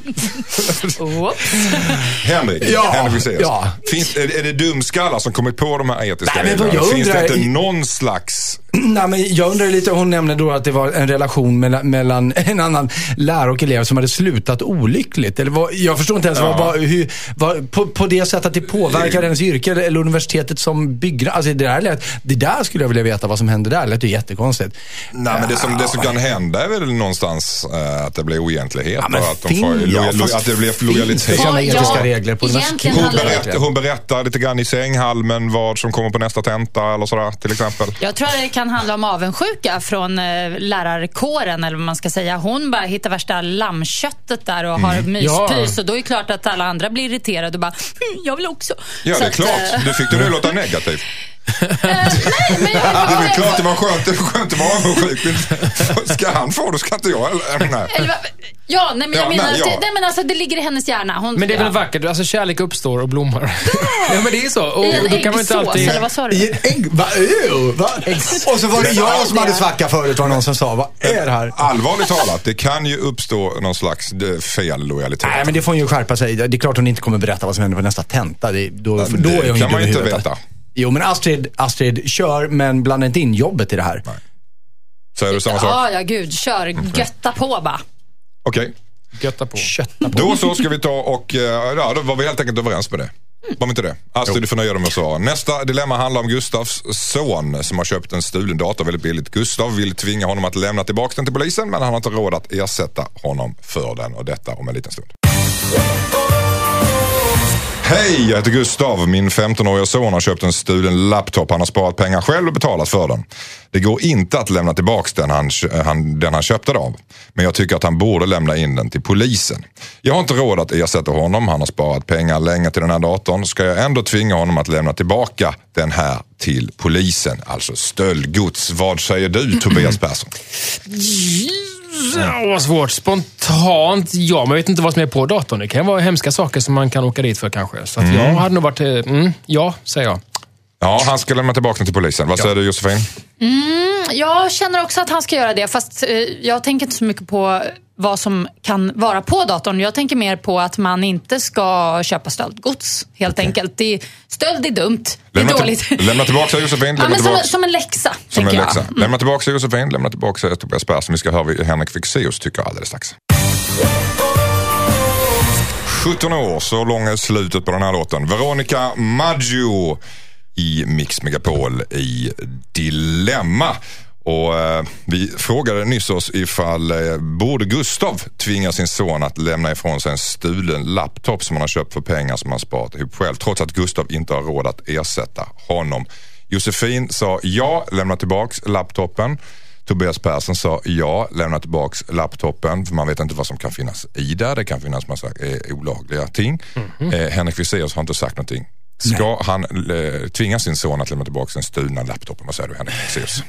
Henrik, Ja, Henrik Fexeus. ja. Finns, är, är det dumskallar som kommit på de här etiska Nej, reglerna? Finns det inte någon slags... Nej, men jag undrar lite, hon nämnde då att det var en relation mellan, mellan en annan lärare och elev som hade slutat olyckligt. Eller vad, jag förstår inte ens Ja. vad, vad, hur, vad, på, på det sättet att det påverkar hennes yrke eller, eller universitetet som byggare. Alltså det, där lät, det där skulle jag vilja veta vad som hände där. Det lät ju jättekonstigt. Nej, men det som, det som kan hända är väl någonstans eh, att det blir oegentligheter. men att, de fin- får, ja, fast att det finns lojalitet. sådana Ja, etiska ja, regler på egentligen universitet? Hon berättar, hon berättar lite grann i sänghalmen vad som kommer på nästa tenta eller sådär till exempel. Jag tror att det kan handla om avundsjuka från eh, lärarkåren, eller vad man ska säga. Hon bara hittar värsta lammköttet där och har myspys. Ja. Och då är det klart att alla andra blir irriterade och bara, hm, jag vill också. Ja, Så det är att, klart. eh, Du fick det att låta negativt. Nej, men jag, Det är väl klart det var skönt, det var skönt att vara avundsjuk. Ska han få det ska inte jag. Eller, nej. Ja, nej men jag Ja, menar, nej, att ja. det, nej, men alltså, det ligger i hennes hjärna. Hon, Men det är väl ja. vackert? Alltså kärlek uppstår och blommar. Ja, men det är så. Och, I en då kan man inte alltid... eller vad sa du? I en ägg... Va? Ew, va? Och så var det jag som hade svacka förut var någon som sa. Vad är det här? Allvarligt talat, det kan ju uppstå någon slags eh, fel lojalitet. Nej, men det får hon ju skärpa sig. Det är klart hon inte kommer berätta vad som händer på nästa tenta. Det, då, Det då är hon kan ju man dum i inte veta. Jo, men Astrid, Astrid, kör, men blanda inte in jobbet i det här. Säger du samma sak? Ja, ja gud. Kör. Götta på bara. Okej. Götta på. Kötta på. Då så ska vi ta och, eh, ja, då var vi helt enkelt överens med det. Var vi inte det? Astrid, du får nöja dig med att svara. Nästa dilemma handlar om Gustavs son som har köpt en stulen dator väldigt billigt. Gustav vill tvinga honom att lämna tillbaka den till polisen men han har inte råd att ersätta honom för den och detta om en liten stund. Hej, jag heter Gustav. Min 15-åriga son har köpt en stulen laptop. Han har sparat pengar själv och betalat för den. Det går inte att lämna tillbaka den han, eh, han, den han köpte den av. Men jag tycker att han borde lämna in den till polisen. Jag har inte råd att ersätta honom. Han har sparat pengar länge till den här datorn. Ska jag ändå tvinga honom att lämna tillbaka den här till polisen? Alltså stöldgods. Vad säger du Tobias Persson? Ja, vad svårt. Spontant, ja. Men jag vet inte vad som är på datorn. Det kan vara hemska saker som man kan åka dit för kanske. Så att jag hade nog varit... eh, Mm, ja, säger jag. Ja, han ska lämna tillbaka den till polisen. Vad säger du Josefin? Jag känner också att han ska göra det, fast eh, jag tänker inte så mycket på vad som kan vara på datorn. Jag tänker mer på att man inte ska köpa stöldgods, helt enkelt. Det är, stöld är dumt. Det är Lämna, dåligt. till, lämna tillbaka Josefin. ja, Lämna men som, tillbaka. som en läxa, Som en läxa. Mm. Lämna tillbaka Josefin, lämna tillbaka Tobias Persson. Vi ska höra vad Henrik Fexeus tycker alldeles strax. 17 år, så lång är slutet på den här låten. Veronica Maggio i Mix Megapol i Dilemma. Och eh, Vi frågade nyss oss ifall eh, borde Gustav tvinga sin son att lämna ifrån sig en stulen laptop som han har köpt för pengar som han sparat ihop själv. Trots att Gustav inte har råd att ersätta honom. Josefin sa ja, lämna tillbaks laptopen. Tobias Persson sa ja, lämna tillbaks laptopen för man vet inte vad som kan finnas i där. Det kan finnas massa eh, olagliga ting. Mhm. Eh, Henrik Fexeus har inte sagt någonting. Ska han eh, tvinga sin son att lämna tillbaka den stulna laptopen? Vad säger du Henrik Fexeus?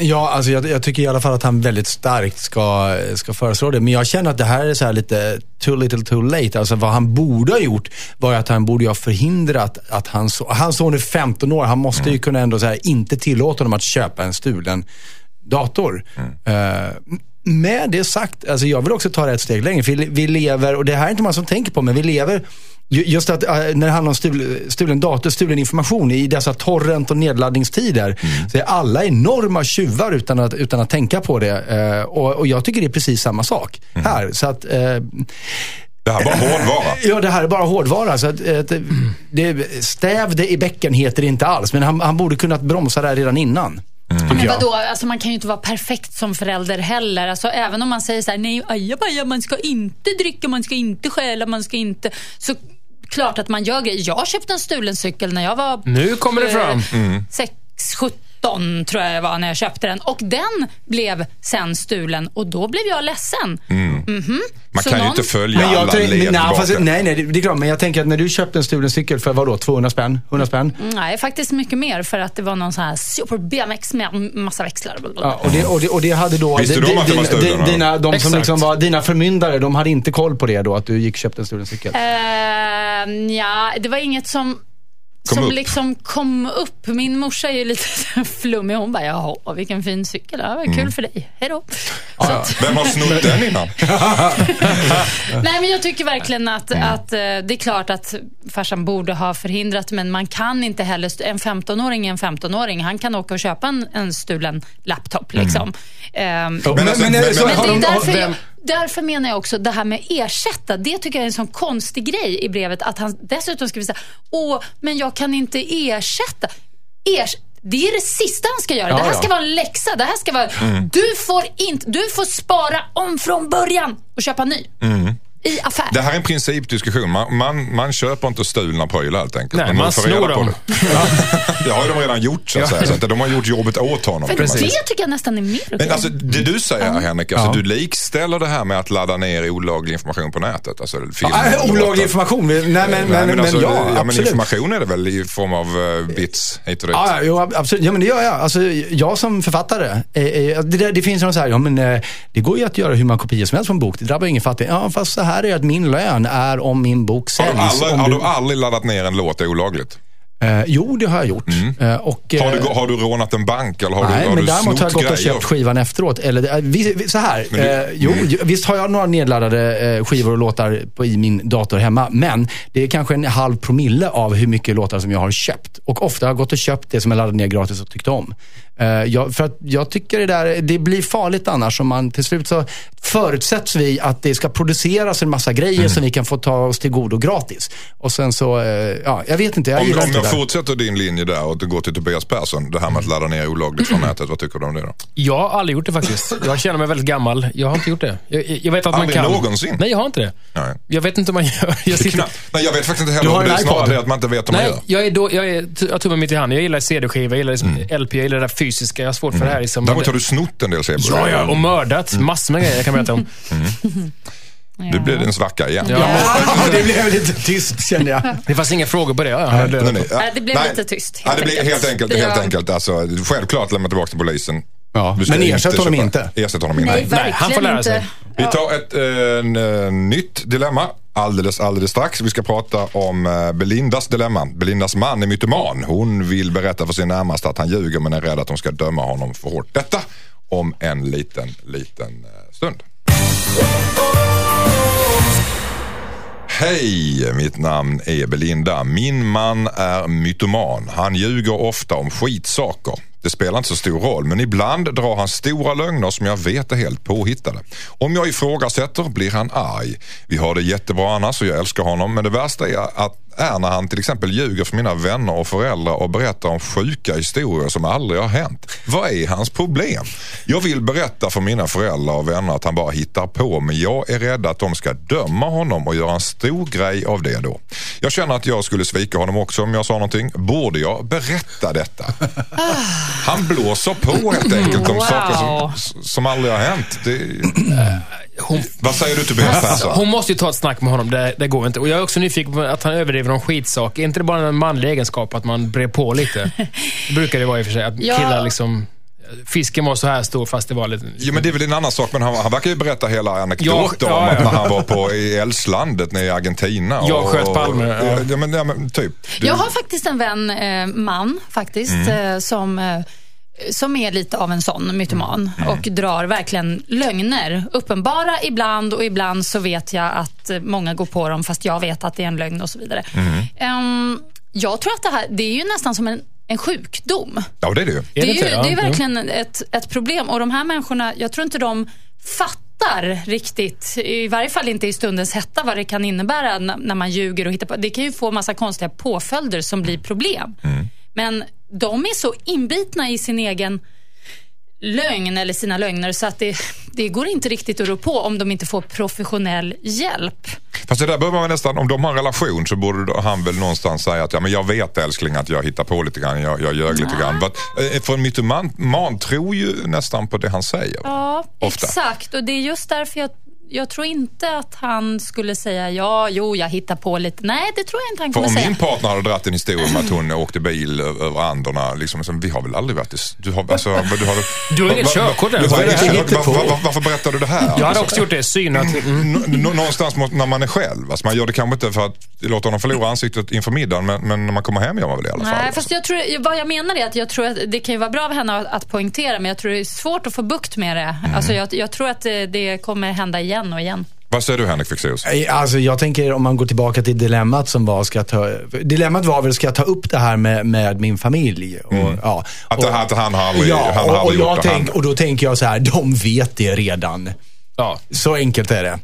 Ja, alltså jag, jag tycker i alla fall att han väldigt starkt ska, ska föreslå det. Men jag känner att det här är så här lite too little too late. Alltså vad han borde ha gjort var att han borde ha förhindrat att hans, hans son är 15 år. Han måste ju kunna ändå så här, inte tillåta honom att köpa en stulen dator. Eh, med det sagt, alltså jag vill också ta det ett steg längre. För vi, lever, och det här är inte man som tänker på, men vi lever Just att äh, när det handlar om stul, stulen dator, stulen information i dessa torrent och nedladdningstider. Så är alla enorma tjuvar utan att, utan att tänka på det. Eh, och, och jag tycker det är precis samma sak här. Så att, eh, Det här var hårdvara. ja, det här är bara hårdvara. Så att, att, det, stäv det i bäcken heter det inte alls. Men han, han borde kunnat bromsa det här redan innan. Men tycker jag. vadå, alltså man kan ju inte vara perfekt som förälder heller. Alltså, även om man säger så här, nej ajabaja, man ska inte dricka, man ska inte stjäla, man ska inte... Så klart att man gör grejer. Jag köpte en stulen cykel när jag var... Nu kommer det fram. eh, sex, 17 tror jag det var när jag köpte den. Och den blev sen stulen och då blev jag ledsen. Man Så kan ju någon- inte följa Men jag alla led men, nej, fast, nej, nej, det är klart. Men jag tänker att när du köpte en stulen cykel för vadå, 200 spänn? 100 spänn? Nej, faktiskt mycket mer för att det var någon sån här super BMX med massa växlar. Ja, och, det, och, det, och det hade då... Visste de att det var stulen, di- dina, de som Exakt. liksom var dina förmyndare, de hade inte koll på det då, att du gick och köpte en stulen cykel? Uh, ja, det var inget som, Kom som upp. liksom kom upp. Min morsa är ju lite flummig. Hon bara, jaha, vilken fin cykel. Ja, Mm. kul för dig. Hej då. Ja, Vem har snott den innan? Nej, men jag tycker verkligen att, Mm. att eh, det är klart att farsan borde ha förhindrat, men man kan inte heller... En 15-åring är en 15-åring. Han kan åka och köpa en, en stulen laptop. Liksom. Ehm, Ja, Men men- men- Men det de- är därför, jag, därför menar jag också det här med ersätta. Det tycker jag är en sån konstig grej i brevet. Att han dessutom skriver så här, åh, men jag kan inte ersätta. Ers det är det sista han ska göra. Ja, det här ja. ska vara en läxa. Det här ska vara, du, får inte, du får spara om från början och köpa ny. I affär. Det här är en principdiskussion. Man, man, man köper inte stulna prylar helt enkelt. Nej, Men man reda snor dem. Det. det har ju de redan gjort så att säga. Så att de har gjort jobbet åt honom. För man det tycker jag nästan är mer okej. Men alltså det du säger Henrik, alltså, Ja. du likställer det här med att ladda ner olaglig information på nätet. Alltså film. Ah, olaglig information? Nej, men, men, Nej, men, alltså, ja, men absolut. information är det väl i form av uh, bits hit och dit. Ja, jo, ab- absolut. Ja, men det gör jag. Alltså, jag som författare, eh, eh, det, det finns någon så här, ja men eh, det går ju att göra hur många kopior som helst på en bok. Det drabbar ingen fattig. Ja, fast så här är att min lön är om min bok Har, säljs. du aldrig, har du- aldrig laddat ner en låt olagligt? Eh, jo, det har jag gjort. Eh, och, Har du, eh, har du rånat en bank eller har Nej, du, har men du däremot har jag gått och köpt skivan efteråt. Eller, eh, vi, vi, så här, du- eh, jo, ju- visst har jag några nedladdade eh, skivor och låtar på, i min dator hemma. Men det är kanske en halv promille av hur mycket låtar som jag har köpt. Och ofta har jag gått och köpt det som jag laddade ner gratis och tyckte om. Eh, jag, för att jag tycker det där, det blir farligt annars om man till slut så förutsätts vi att det ska produceras en massa grejer Mm. som vi kan få ta oss till godo gratis. Och sen så, eh, ja, jag vet inte, jag Om, om jag där. fortsätter din linje där och går till Tobias Persson, det här med att ladda ner olagligt från nätet, vad tycker du om det då? Jag har aldrig gjort det faktiskt. Jag känner mig väldigt gammal. Jag har inte gjort det. Jag, jag vet att Aldrig man kan. någonsin? Nej, jag har inte det. Nej. Jag vet inte hur man gör. Jag sitter... Nej, jag vet faktiskt inte Du heller. har Det är snarare det att man inte vet hur man Nej, gör. jag är, då, jag är jag har tummen mitt i handen. Jag gillar CD-skivor, jag gillar Mm. LP, jag gillar det där fysiska. Jag har svårt för det här. Liksom. Däremot har du snott en del CB. Ja, ja, och mördat. Mm. Massor med grejer jag kan berätta om. Nu blir det en svacka igen. Ja. Ja, det blev lite tyst kände jag. Det fanns inga frågor på det. Ja, Nej, det, nej. Nej, det blev Nej. lite tyst, Ja, helt det blir enkelt. helt enkelt. Det Helt enkelt. Alltså, självklart lämna tillbaka till polisen. Ja, men ersätt honom inte. Ersätt honom inte. Nej, Nej, han får lära sig. inte. Vi tar ett n- nytt dilemma alldeles, alldeles strax. Vi ska prata om eh, Belindas dilemma. Belindas man är mytoman. Hon vill berätta för sin närmaste att han ljuger men är rädd att de ska döma honom för hårt. Detta om en liten, liten eh, stund. Hej, mitt namn är Belinda. Min man är mytoman. Han ljuger ofta om skitsaker. Det spelar inte så stor roll, men ibland drar han stora lögner som jag vet är helt påhittade. Om jag ifrågasätter blir han arg. Vi har det jättebra annars och jag älskar honom, men det värsta är, att, är när han till exempel ljuger för mina vänner och föräldrar och berättar om sjuka historier som aldrig har hänt. Vad är hans problem? Jag vill berätta för mina föräldrar och vänner att han bara hittar på, men jag är rädd att de ska döma honom och göra en stor grej av det då. Jag känner att jag skulle svika honom också om jag sa någonting. Borde jag berätta detta? Han blåser på helt enkelt om Wow. saker som, som aldrig har hänt. Det, hon, vad säger du Tobias Alltså, Persson? hon måste ju ta ett snack med honom. Det, det går inte. Och jag är också nyfiken på att han överdriver om skitsak. Är inte det bara en manlig egenskap att man brer på lite? Det brukar det vara i och för sig. Att Ja. killar liksom... Fisken var så här stor fast det var lite... Ja, men det är väl en annan sak, men han, han verkar ju berätta hela anekdoter Ja, ja, om att ja. när han var på i Älvslandet nere i Argentina. Jag sköt Palme, ja. Ja, ja, men, ja, men typ. Du- Jag har faktiskt en vän, eh, man faktiskt, Mm. eh, som, eh, som är lite av en sån mytoman Mm. och drar verkligen lögner. Uppenbara ibland och ibland så vet jag att många går på dem fast jag vet att det är en lögn och så vidare. Mm. Ehm, jag tror att det här, det är ju nästan som en, en sjukdom. Ja, det är det ju. Det är, ju, det är verkligen ett, ett problem och de här människorna, jag tror inte de fattar riktigt, i varje fall inte i stundens hetta, vad det kan innebära när man ljuger och hittar på. Det kan ju få massa konstiga påföljder som blir problem. Men de är så inbitna i sin egen lögn eller sina lögner så att det, det går inte riktigt att rå på om de inte får professionell hjälp. Fast det där behöver man nästan, om de har en relation så borde han väl någonstans säga att ja, men jag vet älskling att jag hittar på lite grann, jag, jag ljög lite grann. För, eh, för en mytoman man tror ju nästan på det han säger. Ja, Ofta. exakt. Och det är just därför jag, jag tror inte att han skulle säga ja, jo, jag hittar på lite. Nej, det tror jag inte han För kommer om säga. min partner hade dragit en historia om att hon åkte bil över Anderna, liksom, så, vi har väl aldrig varit i... Du har, alltså, du har, Du har inget körkort var- Varför berättar du det här? Jag hade också gjort det. Synat. Mm. Nå- Någonstans när man är själv. Alltså man gör det kanske inte för att låta honom förlora ansiktet inför middagen, men, men när man kommer hem gör man väl det i alla fall. Nej, fast jag tror, vad jag menar är att jag tror att det kan ju vara bra av henne att, att poängtera, men jag tror det är svårt att få bukt med det. Mm. Alltså jag, jag tror att det, det kommer hända igen och igen. Vad säger du Henrik Fexeus? Alltså jag tänker om man går tillbaka till dilemmat som var, ska jag ta, dilemmat var väl, ska jag ta upp det här med, med min familj? Och, ja. Att, det här, att han har aldrig, ja, han har och, och, aldrig jag gjort det. tänk, Han, och då tänker jag så här, de vet det redan. Ja. Så enkelt är det.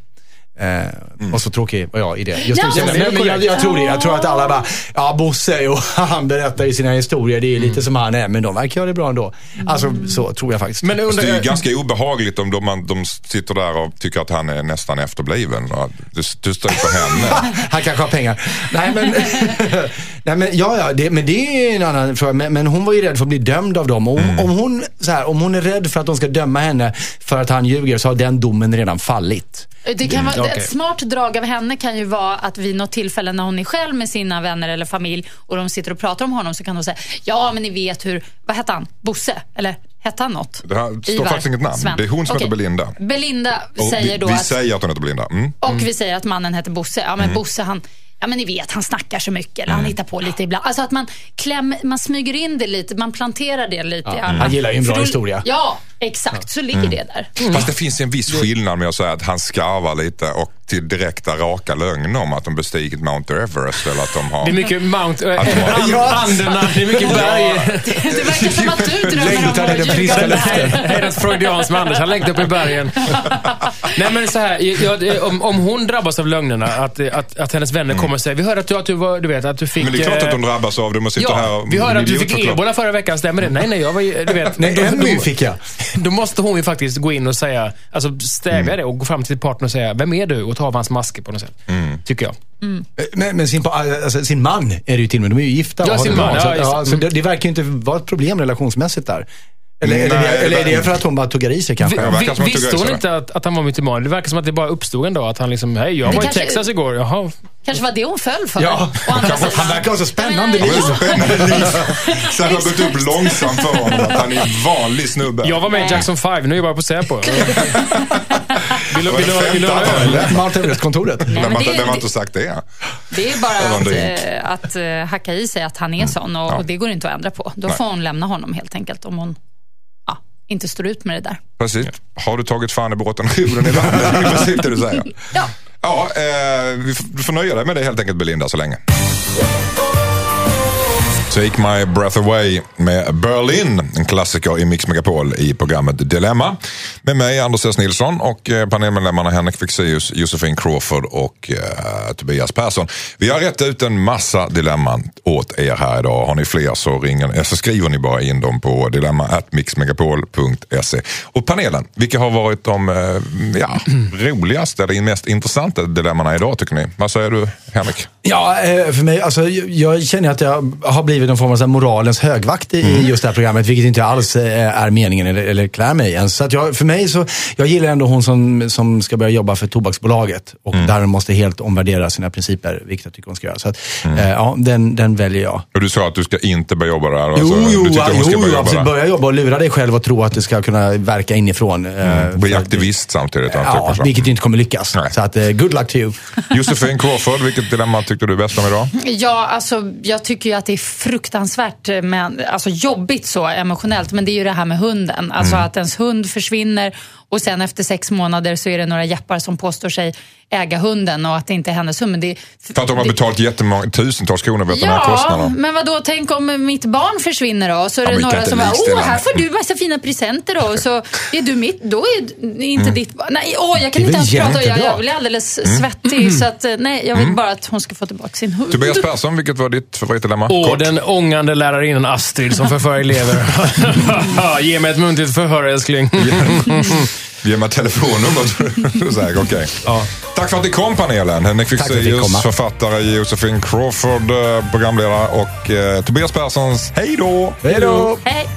Eh, Och så tråkig var jag i det. Just Ja, det, men- men, men, jag, jag tror det. Jag tror att alla bara, ja Bosse och han berättar i sina historier, det är lite som han är, men de verkar göra det bra ändå. Alltså så tror jag faktiskt. Men Fast det är ju under, ganska obehagligt om de, man, de sitter där och tycker att han är nästan efterbliven. Du, du stryper henne. Han kanske har pengar. Nej men, nej, men ja, ja det, men det är en annan fråga. Men, men hon var ju rädd för att bli dömd av dem. Och om, om, hon, så här, om hon är rädd för att de ska döma henne för att han ljuger så har den domen redan fallit. Det kan vara, okej. Ett smart drag av henne kan ju vara att vid något tillfälle när hon är själv med sina vänner eller familj och de sitter och pratar om honom så kan hon säga, ja men ni vet hur, vad hette han? Bosse? Eller hette han något? Det här står Ivar faktiskt inget namn. Sven. Det är hon som Okej. heter Belinda. Belinda Och säger vi, då vi att, säger att hon heter Belinda. Mm. och vi säger att mannen heter Bosse. Ja men Bosse han, ja men ni vet han snackar så mycket eller han hittar på lite ibland. Alltså att man, kläm, man smyger in det lite, man planterar det lite i alla. Han gillar ju en bra historia. Ja, exakt. Så ligger det där. Fast det finns en viss skillnad med att säga att han skarvar lite och till direkta raka lögner om att de bestigit Mount Everest eller att de har... det är mycket Mount... Att de har- Äh, Ja. Anderna, det är mycket berg. Det verkar som att du drömmer Längtar om att friska luften. Hej, det är freudianskt med Anders. Han längtar upp i bergen. Nej men så här, jag, om, om hon drabbas av lögnerna, att, att, att hennes vänner kommer och säger, vi hörde att du, att du, var, du vet, att du fick... Men det är klart eh, att de drabbas av det. De sitter här Ja, och vi hörde att du fick ebola förra veckan, stämmer det? Nej, nej, jag var ju- du vet. Nej, då, en fick jag. då måste hon ju faktiskt gå in och säga, alltså stävja Mm. det och gå fram till partnern och säga, vem är du? Ta av hans masker på något sätt. Mm. Tycker jag. Men, men sin, alltså, sin man är det ju till och med. De är ju gifta Ja, sin det man, ja, Så, det. ja, så det, det verkar ju inte vara ett problem relationsmässigt där. Eller, eller, Nej, det, eller är det för att hon bara tuggar i sig kanske? Ja, Vi, att visste hon inte att, att han var mytoman? Det verkar som att det bara uppstod en dag. Att han liksom, hej, jag Det var i kanske- Texas igår. Jaha. kanske var det hon föll för. Ja, han verkar ha så spännande liv. ja. Spännande liv. Sen har gått upp långsamt för honom att han är en vanlig snubbe. Jag var med i Jackson 5, nu är jag bara på Säpo. Vill du ha öl? Everest-kontoret. Vem har men inte- sagt det? Det är bara att, eh, att eh, hacka i sig att han är sån och, och det går inte att ändra på. Då får hon lämna honom helt enkelt om hon ja, inte står ut med det där. Precis. Har du tagit fan i båten jorden i landet? Det är precis det du säger. Ja. Ja, eh, vi får- du får nöja dig med det helt enkelt Belinda så länge. Take My Breath Away med Berlin, en klassiker i Mix Megapol i programmet Dilemma. Med mig Anders S. Nilsson och eh, panelmedlemmarna Henrik Fexeus, Josefin Crawford och eh, Tobias Persson. Vi har rätt ut en massa dilemman åt er här idag. Har ni fler så, ringer, eh, så skriver ni bara in dem på dilemma.mixmegapol.se. Och panelen, vilka har varit de eh, ja, roligaste eller mest intressanta dilemmana idag tycker ni? Vad säger du Henrik? Ja, för mig, alltså, jag känner att jag har blivit någon form av så här moralens högvakt i i just det här programmet, vilket inte alls eh, är meningen eller, eller klär mig ens. Så att jag, för mig så, jag gillar ändå hon som, som ska börja jobba för Tobaksbolaget och där hon måste helt omvärdera sina principer, vilket jag tycker hon ska göra. Så att, eh, ja, den, den väljer jag. Och du sa att du ska inte börja jobba där. Jo, alltså, jo, du tycker jo, hon ska jo, börja jobba absolut. där. Börja jobba och lura dig själv och tro att det ska kunna verka inifrån. eh, Bli för- aktivist samtidigt. Ja, så. vilket inte kommer lyckas. Nej. Så att, eh, good luck to you. Josefin Crawford, vilket dilemma tyckte du är bäst om idag? Ja, alltså jag tycker ju att det är fruktansvärt eh, men, alltså, jobbigt så emotionellt. Men det är ju det här med hunden. Alltså att ens hund försvinner och sen efter sex månader så är det några jeppar som påstår sig äga hunden och att det inte är hennes hund. Men det, För att de har det- betalat jättemånga, tusentals kronor för den här Ja, kostnaden. men vad då? Tänk om mitt barn försvinner då? Så är Ja, det kan några som bara, åh, här får du massa fina presenter då. Och så är du mitt, då är inte ditt barn. Nej, åh, jag kan Det inte ens prata. Jag, jag blir alldeles svettig. Så att, eh, nej, jag vill bara att hon ska få tillbaka sin hund. Tobias Persson, vilket var ditt favoritdilemma? Åh, Kort. den ångande lärarinnan Astrid som förför elever. Ge mig ett muntligt förhör älskling. Ge mig telefonnumret. Så här, okej. Ja. Tack för att ni kom panelen. Henrik Fexeus, författare Josefin Crawford, eh, programledare och eh, Tobias Perssons Hej då! Hej då! Hej.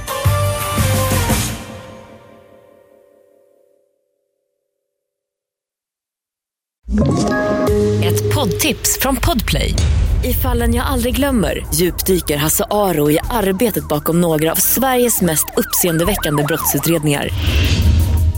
Ett poddtips från Podplay. I fallen jag aldrig glömmer djupdyker Hasse Aro i arbetet bakom några av Sveriges mest uppseendeväckande brottsutredningar.